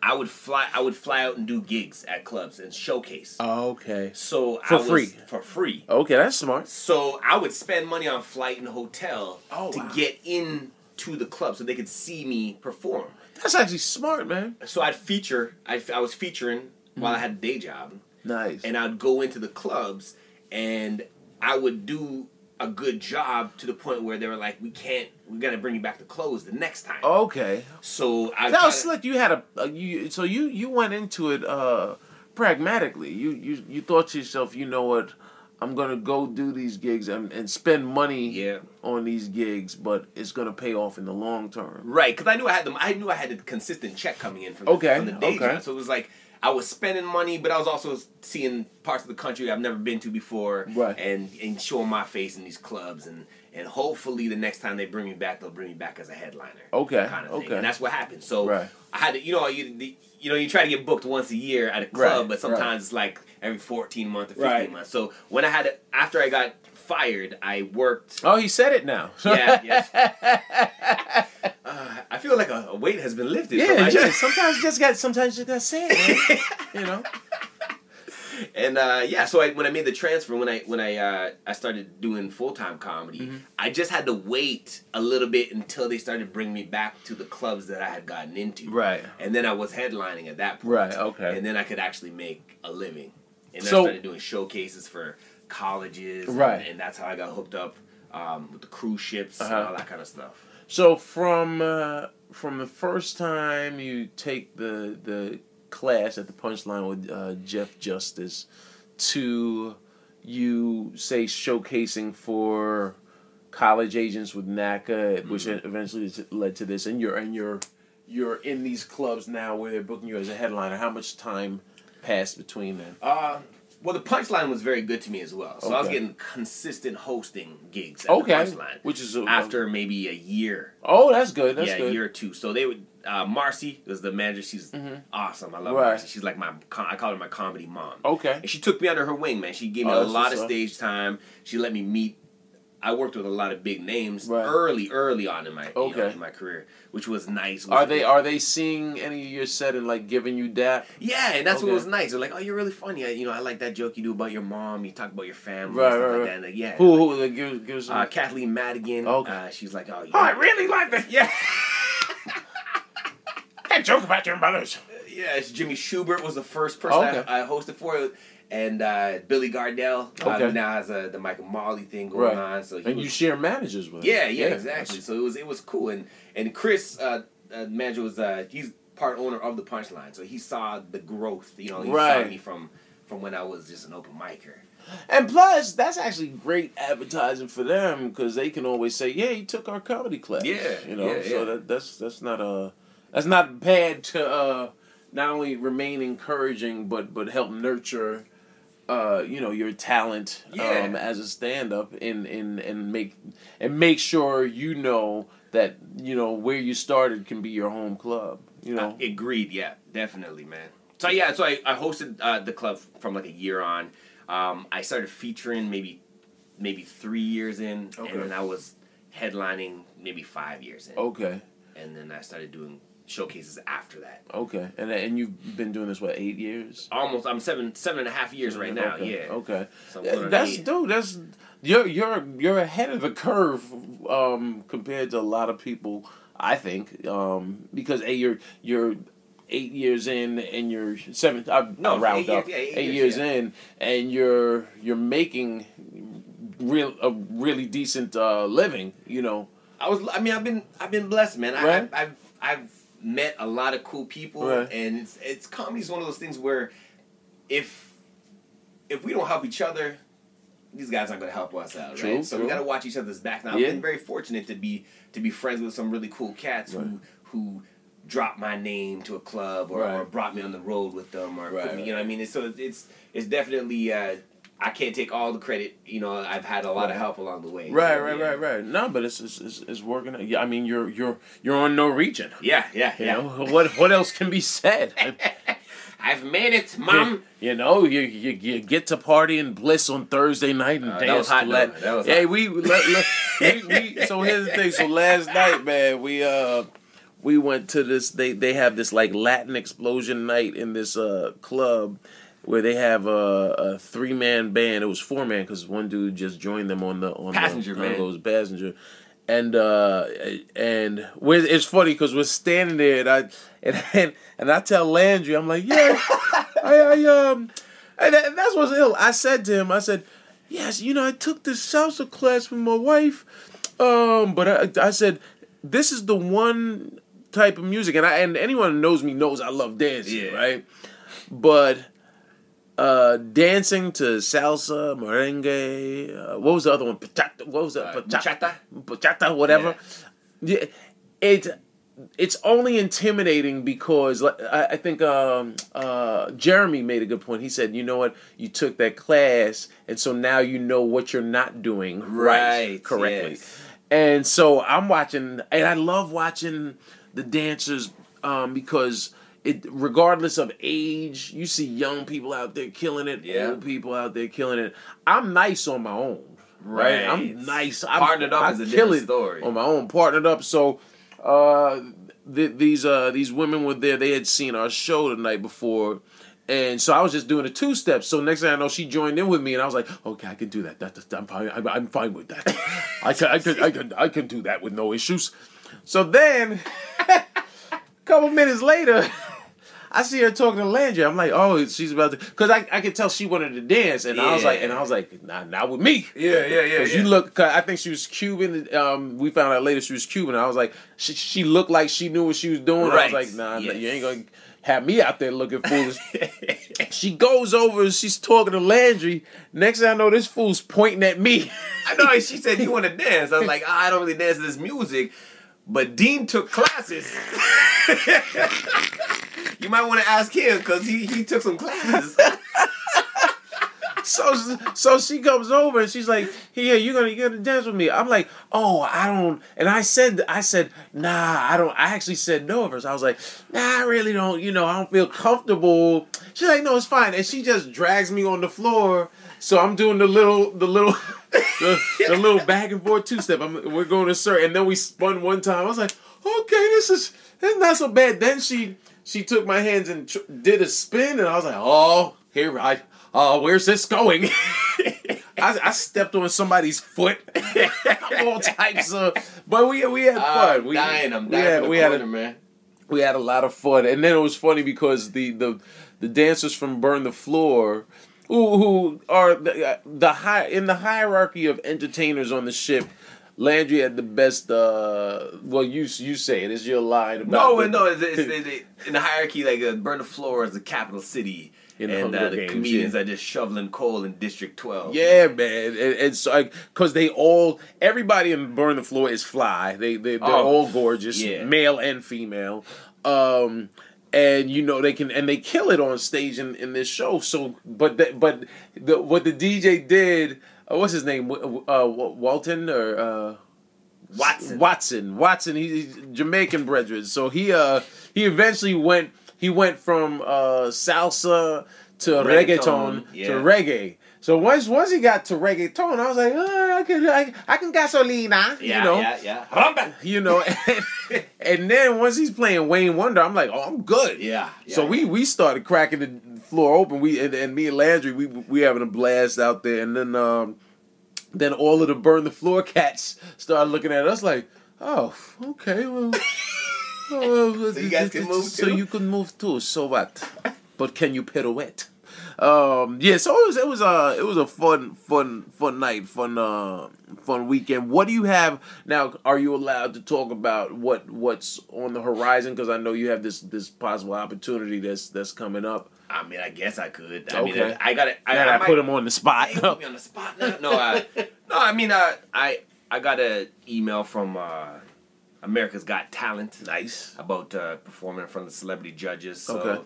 I would fly. I would fly out and do gigs at clubs and showcase. okay so For I was, free. For free. okay that's smart So I would spend money on flight and hotel Oh, to wow. get in to the club so they could see me perform. that's actually smart man So I'd feature. I, I was featuring while I Mm-hmm. had a day job, nice and I'd go into the clubs and I would do a good job to the point where they were like, "We can't. We got to bring you back to close the next time." okay So I That was slick. You had a, a you so you you went into it uh pragmatically. You you you thought to yourself, you know what, I'm gonna go do these gigs and, and spend money Yeah. on these gigs, but it's gonna pay off in the long term. Right, because I knew I had them. I knew I had a consistent check coming in from the, Okay, from the day okay. job. So it was like I was spending money, but I was also seeing parts of the country I've never been to before, Right. And and showing my face in these clubs, and and hopefully the next time they bring me back, they'll bring me back as a headliner. Okay, kind of thing. okay. And that's what happened. So Right. I had to, you know, you the- you know, you try to get booked once a year at a club, Right, but sometimes it's like every fourteen months or fifteen months. So when I had to, after I got fired, I worked. Oh, he said it now. Yeah, yes. I feel like a, a weight has been lifted. from Yeah, my yeah. Sometimes you just got. Sometimes you just gotta say it. You know. and uh, yeah, so I, when I made the transfer, when I when I uh, I started doing full time comedy, Mm-hmm. I just had to wait a little bit until they started bringing me back to the clubs that I had gotten into. Right. And then I was headlining at that point. Right, okay. And then I could actually make a living, and So- I started doing showcases for colleges. and- Right. And, that's how I got hooked up um, with the cruise ships Uh-huh. and all that kind of stuff. So from uh, from the first time you take the the class at the Punchline with uh, Jeff Justice to you say showcasing for college agents with NACA, which Mm-hmm. eventually led to this, and you're and you're you're in these clubs now where they're booking you as a headliner. How much time passed between then? Uh, well, the punchline was very good to me as well. So I was getting consistent hosting gigs at Okay, the punchline, which is a- after maybe a year. Oh, that's good. That's good. yeah, good. a year or two. So they would. Uh, Marcy was the manager. She's awesome. I love Mm-hmm. Right. Marcy. She's like my. com- I call her my comedy mom. Okay. And she took me under her wing, man. She gave me Oh, a lot of what's stage time. She let me meet. I worked with a lot of big names Right. early, early on in my you know, in my career, which was nice. Are they are they seeing any of your set and like giving you that? Yeah, and that's Okay. what was nice. They're like, "Oh, you're really funny. I, you know, I like that joke you do about your mom. You talk about your family, Right, right, like that." And like, yeah. Who who like, give give some Uh, Kathleen Madigan. Okay. Uh, she's like, "Oh, you Oh, I really like that. yeah, That joke about your mothers. yeah." It's Jimmy Shubert was the first person Okay. I, I hosted for, and uh, Billy Gardell uh, Okay. who now has a, the Mike & Molly thing going Right. on. So he And was- you share managers with. Yeah, them. yeah, exactly. So it was it was cool, and and Chris, uh, uh, manager was uh, he's part owner of the Punchline, so he saw the growth. You know, he Right. saw me from from when I was just an open micer. And plus, that's actually great advertising for them because they can always say, "Yeah, he took our comedy class." Yeah, you know. yeah, so yeah. that that's that's not a that's not bad to uh, not only remain encouraging but but help nurture. Uh, you know your talent Yeah. um, as a stand-up and, and and make and make sure you know that you know where you started can be your home club. You know, Uh, agreed. Yeah, definitely, man. So yeah, so I, I hosted uh, the club from like a year on. Um, I started featuring maybe maybe three years in, Okay. and then I was headlining maybe five years in, okay, and then I started doing showcases after that. okay, and and you've been doing this what eight years? Almost, I'm seven seven and a half years right now. Okay, Yeah. Okay. So I'm Yeah, going on that's dude. That's you're you're you're ahead of the curve um, compared to a lot of people. I think um, because a you're you're eight years in and you're seven. I, No, round eight up years, yeah, eight eight years, years yeah. in, and you're you're making real a really decent uh, living. You know. I was. I mean, I've been. I've been blessed, man. I, Right. I've, I've. I've met a lot of cool people, Right. and it's. It's comedy's one of those things where, if, if we don't help each other, these guys aren't going to help us out, True, right? So true. we got to watch each other's back. Now, Yeah. I've been very fortunate to be to be friends with some really cool cats Right. who who dropped my name to a club or, or brought me on the road with them or Right, me, right. you know what I mean. It's, so it's it's definitely. Uh, I can't take all the credit. You know, I've had a lot of help along the way. Right, So, right, yeah. right, right. No, but it's it's, it's, it's working. Yeah, I mean, you're you're you're on Norwegian. Yeah, yeah, You yeah. know what? What else can be said? I've made it, mom. You know, you, you you get to party and bliss on Thursday night and Uh, that dance was hot, to though. that. That was hey, hot. we, let, let- we, we so here's the thing. So last night, man, we uh we went to this. They they have this like Latin explosion night in this uh club where they have a, a three man band. It was four man because one dude just joined them on the on Passenger, the man. Was passenger. And uh and it's funny because we're standing there and I and, and and I tell Landry I'm like yeah I, I um and that- that's what's ill. I said to him, I said, "Yes, you know, I took this salsa class with my wife, um, but I, I said this is the one type of music, and I and anyone who knows me knows I love dancing, Yeah. right? But uh, dancing to salsa, merengue, uh, what was the other one? Bachata, what was that? Uh, bachata? bachata, whatever. Yeah, it it's only intimidating because I, I think um, uh, Jeremy made a good point. He said, "You know what? You took that class, and so now you know what you're not doing right, Right, correctly." yes. And so I'm watching, and I love watching the dancers um, because it, regardless of age, you see young people out there killing it, Yeah. old people out there killing it. I'm nice on my own, right? Right. I'm nice. I'm, Partnered up I is a kill different it story. on my own, partnered up. So uh, th- these uh, these women were there. They had seen our show the night before. And so I was just doing a two step. So next thing I know, she joined in with me, and I was like, "Okay, I can do that. That, that I'm fine. I'm, I'm fine with that. I can, I can, I can, I can do that with no issues." So then, a couple minutes later, I see her talking to Landry. I'm like, "Oh, she's about to," because I, I could tell she wanted to dance, and I was like, and I was like, "Nah, not with me." Yeah, yeah, yeah. Cause you look, I think she was Cuban. Um, we found out later she was Cuban. I was like, she, she looked like she knew what she was doing. I was like, nah, nah, Yes. you ain't gonna have me out there looking foolish. she goes over, and she's talking to Landry. Next thing I know, this fool's pointing at me. I know. She said you want to dance. I was like, "Ah, I don't really dance to this music, but Dean took classes. you might want to ask him because he he took some classes. so, so she comes over and she's like, "Here, you're gonna you're gonna dance with me?" I'm like, "Oh, I don't." And I said, "I said, nah, I don't." I actually said no first. I was like, "Nah, I really don't. You know, I don't feel comfortable." She's like, "No, it's fine." And she just drags me on the floor. So I'm doing the little, the little, the, the little back and forth two step. I'm, we're going to circle, and then we spun one time. I was like, "Okay, this is this is not so bad." Then she she took my hands and tr- did a spin, and I was like, "Oh, here I." Oh, where's this going? I, I stepped on somebody's foot. All types of, but we we had ah, fun. I'm we, dying. I'm we had, we had a, man. we had a lot of fun, and then it was funny because the the the dancers from Burn the Floor, who who are the, the high in the hierarchy of entertainers on the ship. Landry had the best. uh Well, you you say it. It's your line. About No, the- no. It's, it's, it's, in the hierarchy, like uh, Burn the Floor is the capital city, In and uh, the Games, comedians yeah. are just shoveling coal in District Twelve. Yeah, man. It, it's like because they all, everybody in Burn the Floor is fly. They they they're Oh, all gorgeous, yeah. male and female. Um, and you know they can and they kill it on stage in, in this show. So, but the, but the what the DJ did, uh, what's his name? Uh, Walton or. Uh, Watson. Watson. Watson. He's Jamaican brethren. So he uh he eventually went he went from uh salsa to reggaeton, Reggaeton, yeah. to reggae. So once once he got to reggaeton, I was like, oh, I can I, I can gasolina, Yeah, you know, yeah, yeah. Rumba. you know. And, and then once he's playing Wayne Wonder, I'm like, oh, I'm good. Yeah. So we we started cracking the floor open. We and, and me and Landry we we having a blast out there, and then um then all of the burn the floor cats started looking at us like, oh, okay, well. oh, So you guys can move So you can move too. So what? But can you pirouette? Um, yeah. So it was it was a it was a fun fun fun night, fun uh fun weekend. What do you have now? Are you allowed to talk about what what's on the horizon? Because I know you have this this possible opportunity that's that's coming up. I mean, I guess I could. I mean, Okay. I, I got it. I, I, I, might- put him on the spot. Put me on the spot now. No, I, no. I mean, I I I got an email from uh, America's Got Talent nice. about uh, performing in front of the celebrity judges. So Okay.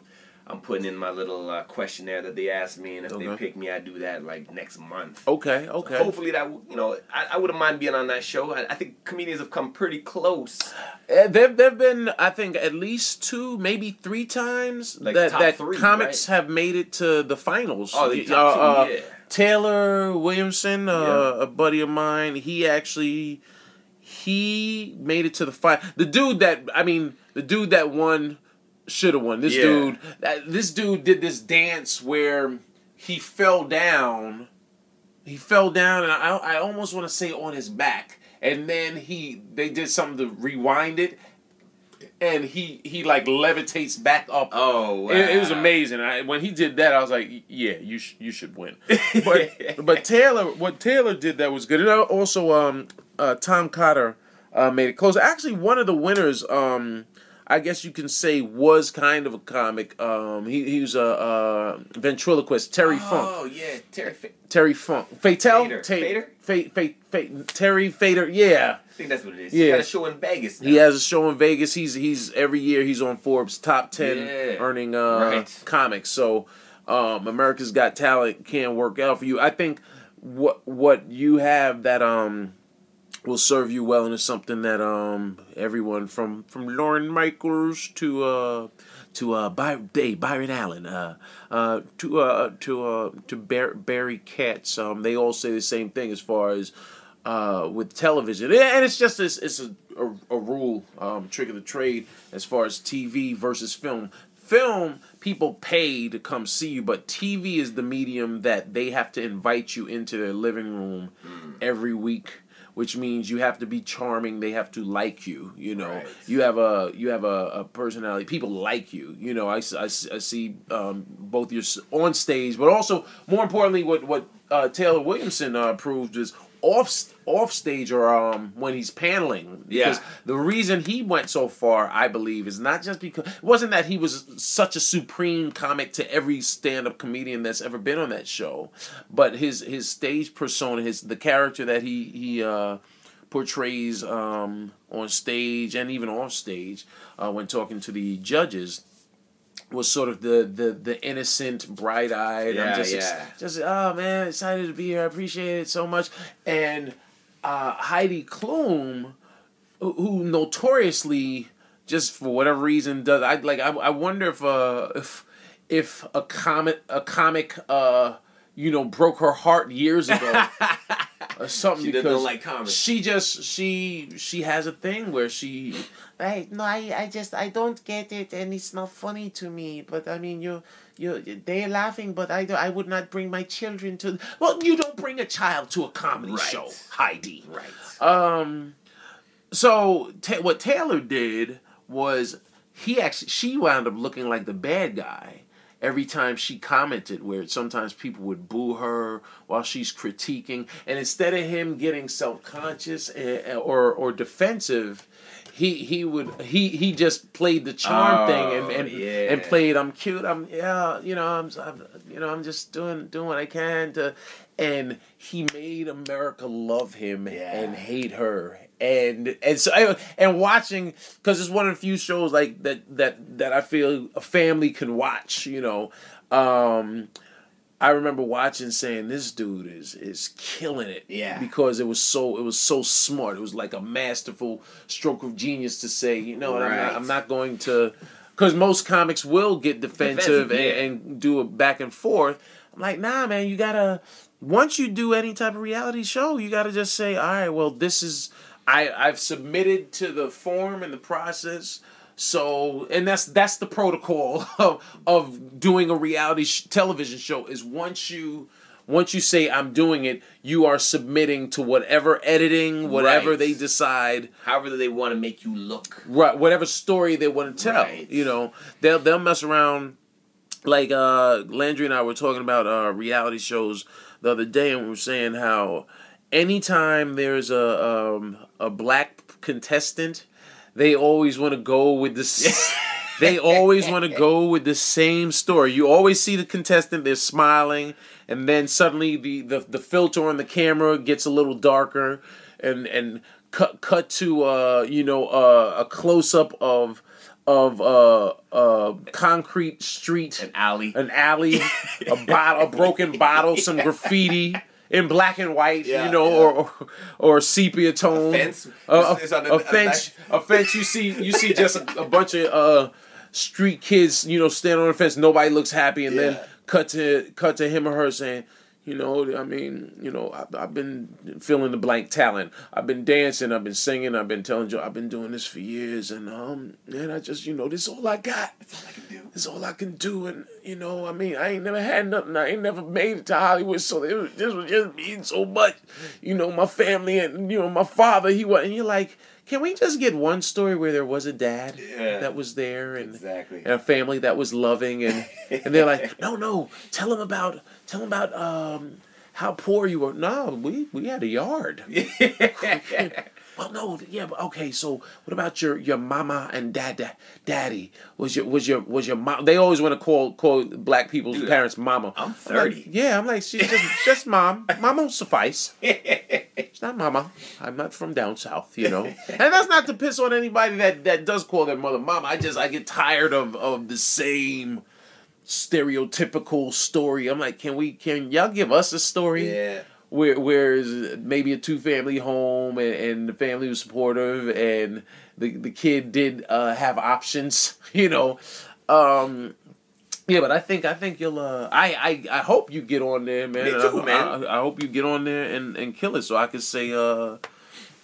I'm putting in my little uh, questionnaire that they asked me, and if they pick me, I do that like next month. Okay. Okay. Hopefully that you know I, I wouldn't mind being on that show. I, I think comedians have come pretty close. Uh, there there've been I think at least two, maybe three times Like that top that three, comics have made it to the finals. Oh, the Uh, top two, uh, yeah. Taylor Williamson, uh, Yeah. a buddy of mine, he actually he made it to the final. The dude that I mean, the dude that won should have won. This Yeah. dude, that, this dude did this dance where he fell down. He fell down, and I, I almost want to say on his back. And then he, they did something to rewind it, and he he like levitates back up. Oh, wow. It, it was amazing. I, when he did that, I was like, "Yeah, you sh- you should win." But but Taylor, what Taylor did that was good. And also, um, uh, Tom Cotter uh, made it close. Actually, one of the winners, um, I guess you can say, was kind of a comic. Um, he he was a, uh ventriloquist, Terry Funk. Oh yeah, Terry. Fa- Terry Funk. Fatal? Fator. Ta- Fator? Fa- Fa- Fa- Terry Fator. Yeah. I think that's what it is. Yeah. He got a show in Vegas. He has a show in Vegas. He's he's every year he's on Forbes top ten Yeah. earning uh, Right. comics. So um, America's Got Talent can work out for you. I think what what you have that um will serve you well and is something that um everyone from from Lorne Michaels to uh to uh By- Day Byron Allen uh uh to uh to uh to Bar- Barry Katz um they all say the same thing as far as uh with television. And it's just it's, it's a, a, a rule um trick of the trade as far as TV versus film. Film people pay to come see you but tv is the medium that they have to invite you into their living room every week which means you have to be charming they have to like you you know Right. you have a you have a, a personality people like you you know I I see um, both your on stage but also more importantly what what uh, taylor williamson uh, proved is off off stage or um when he's paneling because Yeah. the reason he went so far i believe is not just because it wasn't that he was such a supreme comic to every stand-up comedian that's ever been on that show but his his stage persona his the character that he he uh portrays um on stage and even off stage uh, when talking to the judges was sort of the the the innocent, bright eyed. Yeah, I'm just yeah. just oh man, excited to be here. I appreciate it so much. And uh, Heidi Klum, who, who notoriously, just for whatever reason, does I like? I, I wonder if uh if if a comic a comic uh you know broke her heart years ago. Or something She doesn't because like comedy. she just she she has a thing where she Right? No, I, I just, I don't get it, and it's not funny to me. But I mean, you, you, they're laughing, but I, do, I would not bring my children to. well you don't bring a child to a comedy Right. show Heidi Right. Um, so ta- what Taylor did was he actually she wound up looking like the bad guy every time she commented. Where sometimes people would boo her while she's critiquing, and instead of him getting self conscious eh, eh, or or defensive. He, he would he he just played the charm Oh, thing and and, yeah. and played I'm cute I'm yeah you know I'm, I'm you know I'm just doing doing what I can to and he made America love him Yeah. and hate her and and so I- and watching because it's one of the few shows like that that that I feel a family can watch you know? Um I remember watching saying this dude is is killing it. Yeah. because it was so it was so smart. It was like a masterful stroke of genius to say you know what? I'm, not, I'm not going to because most comics will get defensive, Defensive, yeah. and, and do a back and forth. I'm like nah man you gotta once you do any type of reality show you gotta just say all right well this is I I've submitted to the form and the process so and that's that's the protocol of of doing a reality sh- television show is once you once you say I'm doing it you are submitting to whatever editing whatever Right. they decide However they want to make you look. right whatever story they want to tell Right. you know they'll they'll mess around like uh Landry and I were talking about uh reality shows the other day and we were saying how anytime there's a um a black contestant they always want to go with this they always want to go with the same story you always see the contestant they're smiling and then suddenly the the, the filter on the camera gets a little darker and and cut cut to uh you know uh, a close up of of uh uh concrete street An alley. an alley, a bottle, a broken bottle, some graffiti in black and white, Yeah, you know, yeah. or, or or sepia tone. A fence. A, a- It's on the- a a fence. A fence. You see, you see just a, a bunch of uh, street kids, you know, standing on the fence. Nobody looks happy, and then cut to cut to him or her saying. You know, I mean, you know, I've, I've been filling the blank talent. I've been dancing. I've been singing. I've been telling you, I've been doing this for years, and um, and I just, you know, this is all I got. This is all I can do, This all I can do. and you know, I mean, I ain't never had nothing. I ain't never made it to Hollywood, so it was, this was just mean so much. You know, my family and you know my father. He was, and you're like, can we just get one story where there was a dad Yeah. that was there and Exactly. and a family that was loving, and and they're like, no, no, tell them about tell them about um how poor you were. No, we we had a yard. Well, no, yeah, but okay. So, what about your your mama and dad, daddy? Was your was your was your mom? They always want to call call black people's Dude, parents mama. I'm like, 30. yeah, I'm like, she's just just mom. Mom will suffice. It's not mama. I'm not from down south, you know. and that's not to piss on anybody that that does call their mother mama. I just I get tired of of the same stereotypical story. I'm like, can we can y'all give us a story? Yeah. Where where is maybe a two family home and, and the family was supportive and the the kid did uh, have options, you know. Um, yeah, but I think I think you'll. Uh, I I I hope you get on there, man. Me too, I, man. I, I hope you get on there and, and kill it, so I could say uh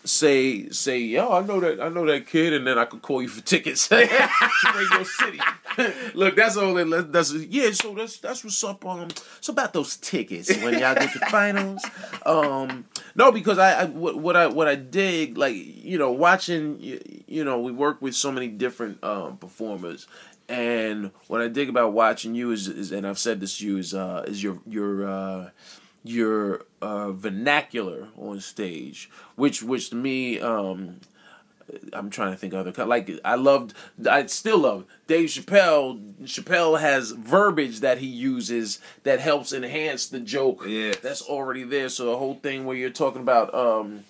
say say yo I know that I know that kid, and then I could call you for tickets Radio City. Look, that's all. That, that's yeah. So that's that's what's up. Um, so about those tickets when y'all get to finals. Um, no, because I, I what, what I what I dig like you know watching you, you know we work with so many different um performers and what I dig about watching you is, is and I've said this to you is uh, is your your uh, your uh, vernacular on stage, which which to me um, I'm trying to think of other like I loved I still love Dave Chappelle. Chappelle has verbiage that he uses that helps enhance the joke Yes. that's already there. So the whole thing where you're talking about um,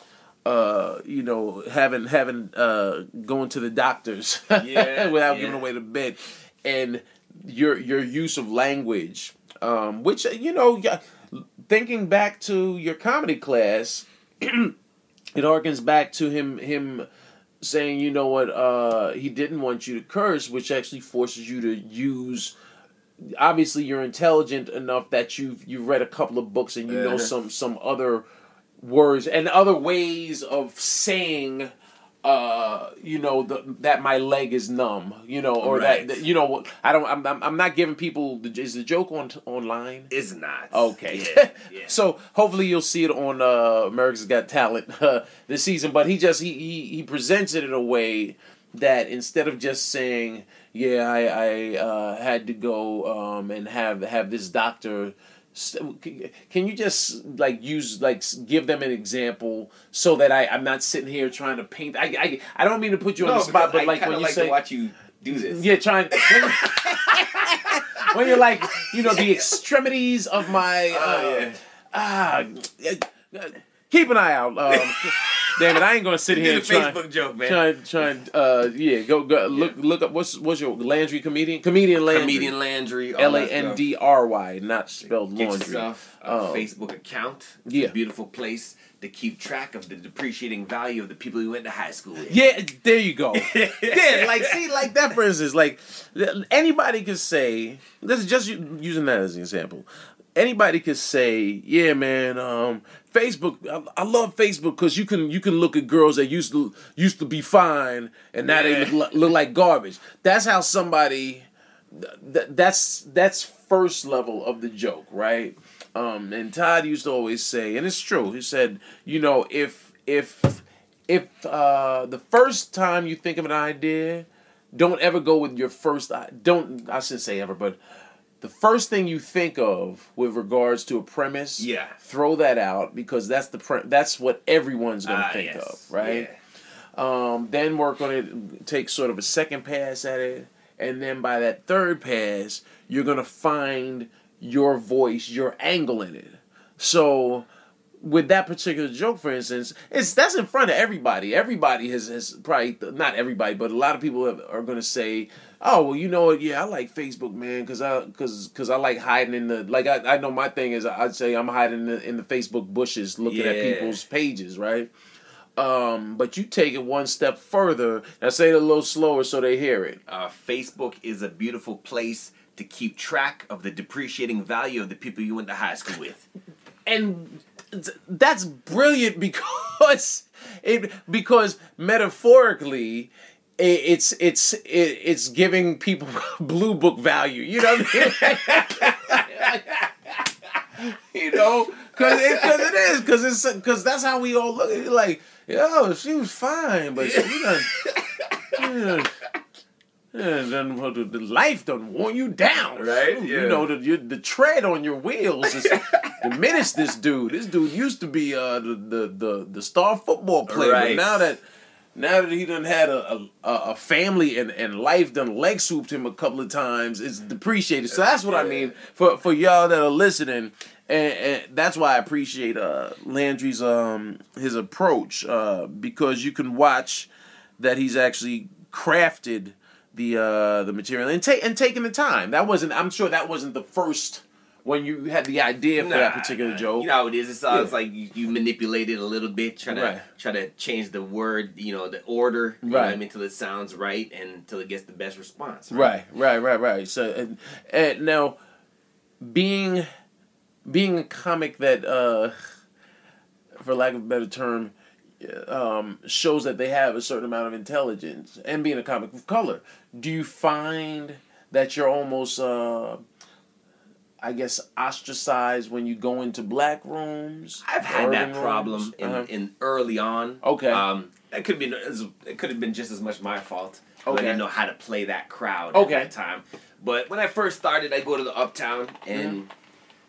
uh, you know, having having uh going to the doctors Yeah, without yeah. giving away the bed, and your your use of language, um, which you know, yeah, thinking back to your comedy class, it harkens back to him him saying, you know what, uh, he didn't want you to curse, which actually forces you to use. Obviously, you're intelligent enough that you've you've read a couple of books and you know Uh-huh. some some other words and other ways of saying uh you know the, that my leg is numb you know or Right. that, that you know i don't I'm, I'm i'm not giving people the, is the joke on online It's not. Okay. Yeah. yeah. so hopefully you'll see it on uh, America's Got Talent uh, this season. But he just he, he he presents it in a way that instead of just saying, "Yeah, I I uh, had to go um, and have have this doctor." Can you just like use like give them an example so that I I'm not sitting here trying to paint I I, I don't mean to put you on the spot but like I kind when you like say to watch you do this. yeah, trying when, when you're like, you know, the extremities of my. Uh, Oh, yeah. Ah, uh, keep an eye out. Um, damn it, I ain't gonna sit here and try. Facebook joke, man. Try, try, uh, yeah, go, go, look, look up. What's, what's your Landry comedian? Comedian Landry. Comedian Landry. L A. N D R Y, not spelled Get laundry. yourself a Oh. Facebook account. It's Yeah. a beautiful place to keep track of the depreciating value of the people you went to high school with. Yeah, there you go. yeah, like see, like that for instance, like anybody could say. This is just using that as an example. Anybody could say, "Yeah, man, um, Facebook. I, I love Facebook because you can you can look at girls that used to used to be fine and now Yeah. they look, look like garbage." That's how somebody. Th- that's that's first level of the joke, right? Um, and Todd used to always say, and it's true. He said, you know, if if if uh, the first time you think of an idea, don't ever go with your first. i- Don't I shouldn't say ever, but the first thing you think of with regards to a premise, Yeah. throw that out because that's the pre- that's what everyone's gonna Ah, think yes. of, right? Yeah. um, then work on it, take sort of a second pass at it, and then by that third pass, you're gonna find your voice, your angle in it. So with that particular joke, for instance, it's that's in front of everybody. Everybody has, has probably not everybody, but a lot of people have, are gonna say, "Oh, well, you know what? Yeah, I like Facebook, man, because I because because I like hiding in the like I, I know my thing is I'd say I'm hiding in the, in the Facebook bushes, looking at people's pages, right? Um, but you take it one step further and say it a little slower so they hear it. Uh, Facebook is a beautiful place to keep track of the depreciating value of the people you went to high school with. and that's brilliant because it because metaphorically it's it's it's giving people blue book value you know I mean? you know because it, cause it is because it's because that's how we all look at it like yo she was fine but she done, yeah, done, well, the, the life done worn you down, Right, Shoot, yeah. You know the the tread on your wheels is diminished. This dude, this dude used to be uh the the the, the star football player, Right. but now that now that he done had a a, a family and, and life done leg swooped him a couple of times, it's depreciated. So that's what I mean for for y'all that are listening. and, and that's why I appreciate uh, Landry's um his approach uh, because you can watch that he's actually crafted the uh the material and take and taking the time. That wasn't. I'm sure that wasn't the first when you had the idea for that particular nah. joke. You know how it is. It's, uh, it's Yeah. like you, you manipulate it a little bit, try to Right. try to change the word, you know, the order, you know I Right. mean, until it sounds right and until it gets the best response. Right, right, right, right. So, and, and now, being being a comic that, uh, for lack of a better term, um, shows that they have a certain amount of intelligence, and being a comic of color, do you find that you're almost, uh, I guess, ostracized when you go into black rooms? I've had that problem rooms? in, Uh-huh. in early on. Okay. Um, that could be it could have been just as much my fault. but I didn't know how to play that crowd Okay. at that time. But when I first started, I go to the Uptown and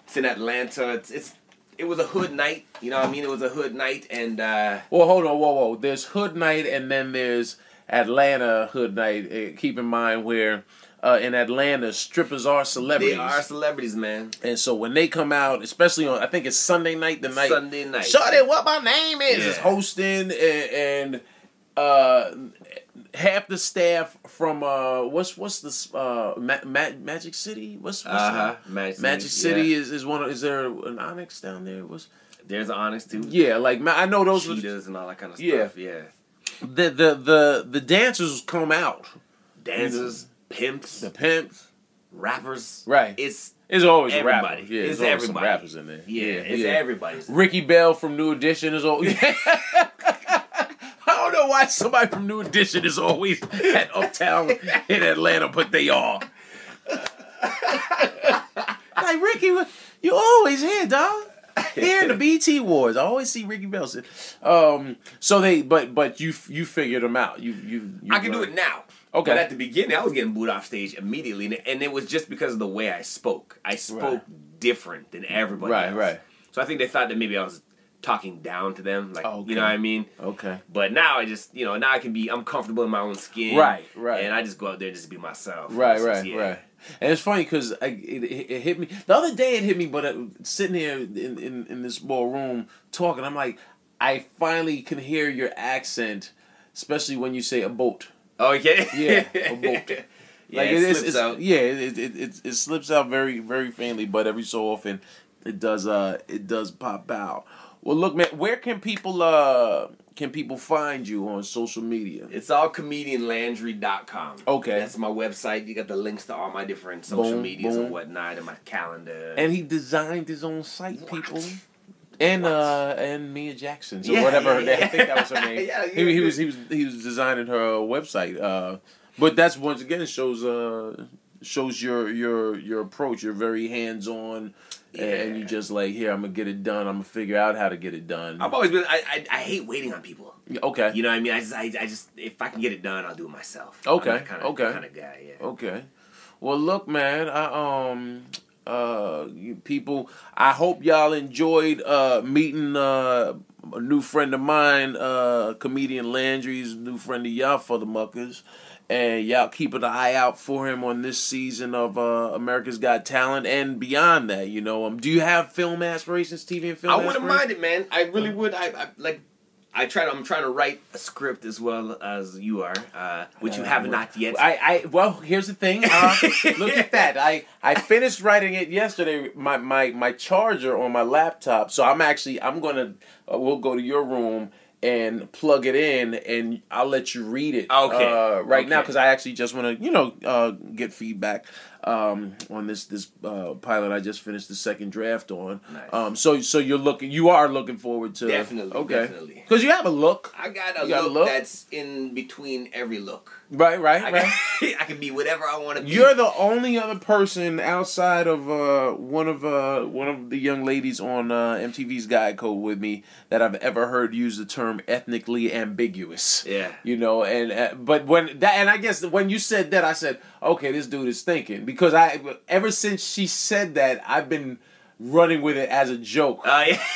it's in Atlanta. It's, it's it was a hood night. You know what I mean? It was a hood night, and uh, Well, hold on, whoa, whoa. There's Hood Night, and then there's Atlanta Hood Night. Uh, keep in mind where uh, in Atlanta, strippers are celebrities, they are celebrities, man. and so when they come out, especially on, I think it's Sunday night, the night Sunday night. Shorty, what my name is is hosting, and, and uh, half the staff from uh, what's what's this uh, Ma- Ma- Magic City? What's, what's Uh huh. Magic, Magic City. Yeah. is, is one of is there an Onyx down there? What's There's an Onyx too. yeah, like I know those were cheetahs and all that kind of Yeah. stuff. Yeah. the the the the dancers come out. Dancers, pimps, The pimps. rappers. Right. It's It's always Everybody. rapper. Yeah, It's always some everybody. rappers in there. yeah, it's everybody. Ricky Bell from New Edition is always. I don't know why somebody from New Edition is always at Uptown in Atlanta, but they are. like Ricky, you always here, dog. Here in the BET Awards, I always see Ricky Bell. Um, so they, but but you you figured them out. You you. you I can do it now. Okay. But at the beginning, I was getting booed off stage immediately, and- and it was just because of the way I spoke. I spoke different than everybody Right, else. right. So I think they thought that maybe I was talking down to them, like Okay. you know what I mean. Okay. But now I just, you know, now I can be, I'm comfortable in my own skin. Right, right. And I just go out there and just be myself. Right, just, right, yeah. right. And it's funny because it, it, it hit me the other day. It hit me, but uh, sitting here in, in in this small room talking, I'm like, I finally can hear your accent, especially when you say a boat. Oh, yeah. Yeah, a boat. yeah, like it, it's, slips it's, out. yeah, it, it it it slips out very very faintly, but every so often it does uh it does pop out. Well, look, man, where can people uh can people find you on social media? It's all comedianlandry.com. Okay. That's my website. You got the links to all my different social Boom, medias boom. and whatnot and my calendar. And he designed his own site, What? people. And uh and Mia Jackson, or Yeah, whatever yeah, I think that was her name. yeah, he, yeah. he was he was he was designing her uh, website. Uh, but that's once again shows uh shows your your your approach. You're very hands on, and you just like here I'm gonna get it done. I'm gonna figure out how to get it done. I've always been, I, I, I hate waiting on people. okay, You know what I mean? I just, I, I just, if I can get it done, I'll do it myself. Okay, kind of, okay. kind of guy, yeah. Okay. Well, look, man. I um uh people. I hope y'all enjoyed uh meeting uh a new friend of mine, uh comedian Landry's new friend of y'all for the muckers. And y'all keep an eye out for him on this season of uh, America's Got Talent and beyond that. You know, um, do you have film aspirations, TV and film? I wouldn't mind it, man. I really would. I, I like. I try to. I'm trying to write a script as well as you are, uh, which you have not yet. I, I well, here's the thing. Uh, look at that. I I finished writing it yesterday. My my my charger on my laptop. So I'm actually I'm gonna uh, we'll go to your room and plug it in, and I'll let you read it. Okay. Uh, right now, because I actually just want to you know uh, get feedback um, on this this uh, pilot. I just finished the second draft on. Nice. Um. So so you're looking. You are looking forward to Definitely, Okay. definitely. Because you have a look. I got a got a look, look? that's in between every look. Right. Right. I, right. I can be whatever I want to be. You're the only other person outside of uh, one of uh, one of the young ladies on uh, MTV's Guy Code with me that I've ever heard use the term ethnically ambiguous. Yeah. You know, and uh, but when that and I guess when you said that, I said, okay, this dude is thinking because I ever since she said that, I've been running with it as a joke. Uh, yeah.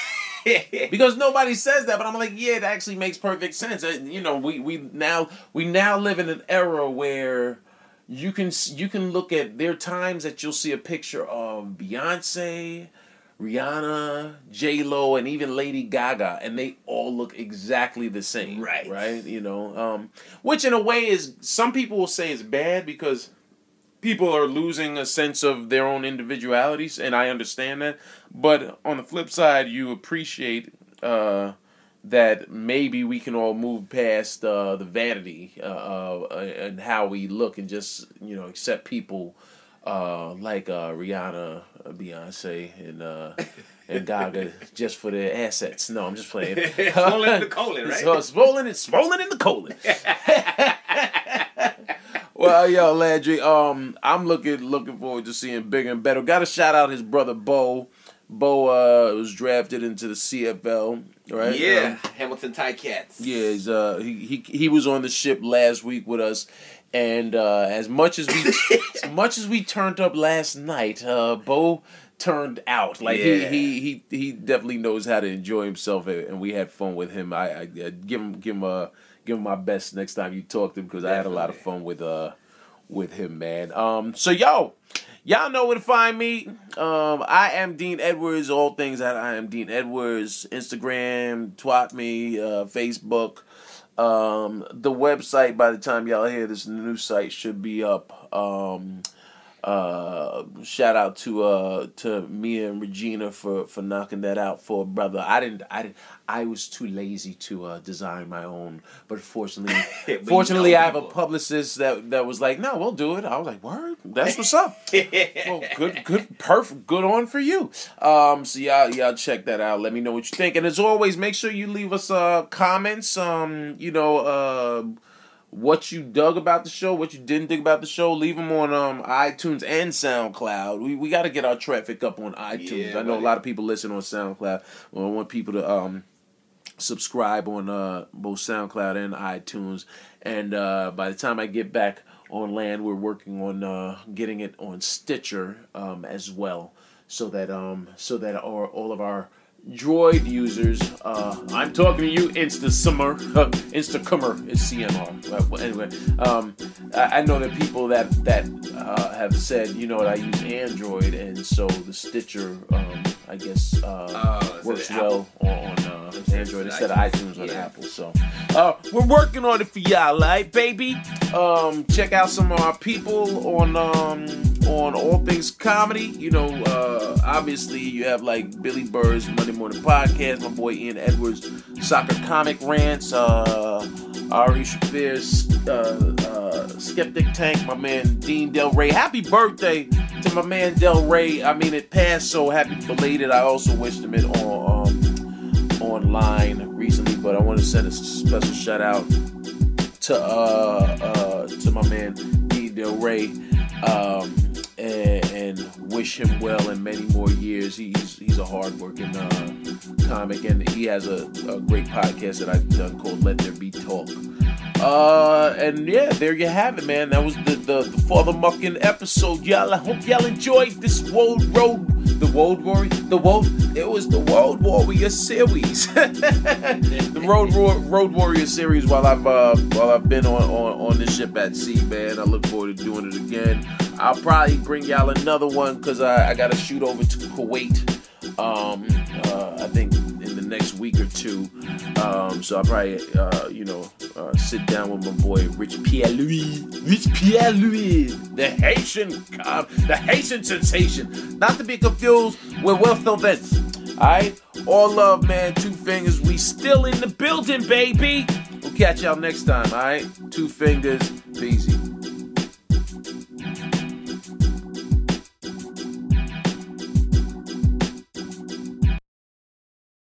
because nobody says that, but I'm like, yeah, it actually makes perfect sense. Uh, You know, we we now we now live in an era where you can you can look at there are times that you'll see a picture of Beyonce, Rihanna, J Lo, and even Lady Gaga, and they all look exactly the same. Right. Right. You know, um, which in a way is some people will say is bad because people are losing a sense of their own individualities, and I understand that. But on the flip side, you appreciate uh, that maybe we can all move past uh, the vanity uh, uh, and how we look, and just you know accept people uh, like uh, Rihanna, Beyonce, and uh, and Gaga just for their assets. No, I'm just playing. Swollen in the colon, right? So swollen swollen in the colon. Well, yo, Landry, um, I'm looking looking forward to seeing bigger and better. Got to shout out his brother Bo. Bo uh, was drafted into the CFL, right? Yeah, Um, Hamilton Ticats. yeah, he's, uh, he, he he was on the ship last week with us, and uh, as much as we as much as we turned up last night, uh, Bo turned out like Yeah. he, he he he definitely knows how to enjoy himself, and we had fun with him. I, I, I give him give him uh give him my best next time you talk to him because I had a lot of fun with uh with him, man. Um, so yo. Y'all know where to find me. Um, I am Dean Edwards. All things that I am Dean Edwards. Instagram, twat me, uh, Facebook. Um, the website. By the time y'all hear this, the new site should be up. Um, uh, shout out to uh to me and Regina for for knocking that out for a brother. I didn't. I didn't. I was too lazy to uh, design my own. But fortunately, But you fortunately, know I have a publicist that that was like, "No, we'll do it." I was like, "Word, that's what's up." well, good, good, perfect, good on for you. Um, so y'all, y'all check that out. Let me know what you think, and as always, make sure you leave us uh comments. Um, you know, uh, what you dug about the show, what you didn't dig about the show. Leave them on um iTunes and SoundCloud. We we got to get our traffic up on iTunes. Yeah, I know a lot of people listen on SoundCloud. Well, I want people to um subscribe on uh, both SoundCloud and iTunes. And uh, by the time I get back on land, we're working on uh, getting it on Stitcher um, as well, so that um, so that our, all of our Droid users, uh, I'm talking to you, Insta Summer, Instacummer is CMR. Well, anyway, um, I, I know that people that that uh, have said, you know, I use Android, and so the Stitcher, um, I guess, uh, Oh, works well on, on uh, Android instead of iTunes on Yeah. Apple. So uh, we're working on it for y'all, right, baby? Um, check out some of our people on um, on all things comedy. You know, uh, obviously you have like Billy Burr's Monday Morning Podcast, my boy Ian Edwards, Soccer Comic Rants, uh, Ari Shaffir's uh, uh, Skeptic Tank, my man Dean Delray. Happy birthday to my man Delray. I mean, it passed, so happy belated. I also wished him it on um, online recently, but I want to send a special shout out to uh, uh, to my man Dean Delray. Um, and, and wish him well in many more years. He's he's a hardworking uh, comic, and he has a, a great podcast that I've done called Let There Be Talk. Uh, and yeah, there you have it, man. That was the the, the FuthaMuckin' episode, y'all. I hope y'all enjoyed this World Road, the World Warrior, the World. It was the World Warrior series, the Road Road Warrior series. While I've uh, while I've been on, on on this ship at sea, man, I look forward to doing it again. I'll probably bring y'all another one because I, I got to shoot over to Kuwait. Um, uh, I think next week or two. Um, so I'll probably, uh, you know, uh, sit down with my boy Rich Pierre Louis, Rich Pierre Louis, the Haitian, com- the Haitian sensation, not to be confused with Wil Sylvince. All right, all love, man. Two fingers, we still in the building, baby. We'll catch y'all next time. All right, two fingers, easy.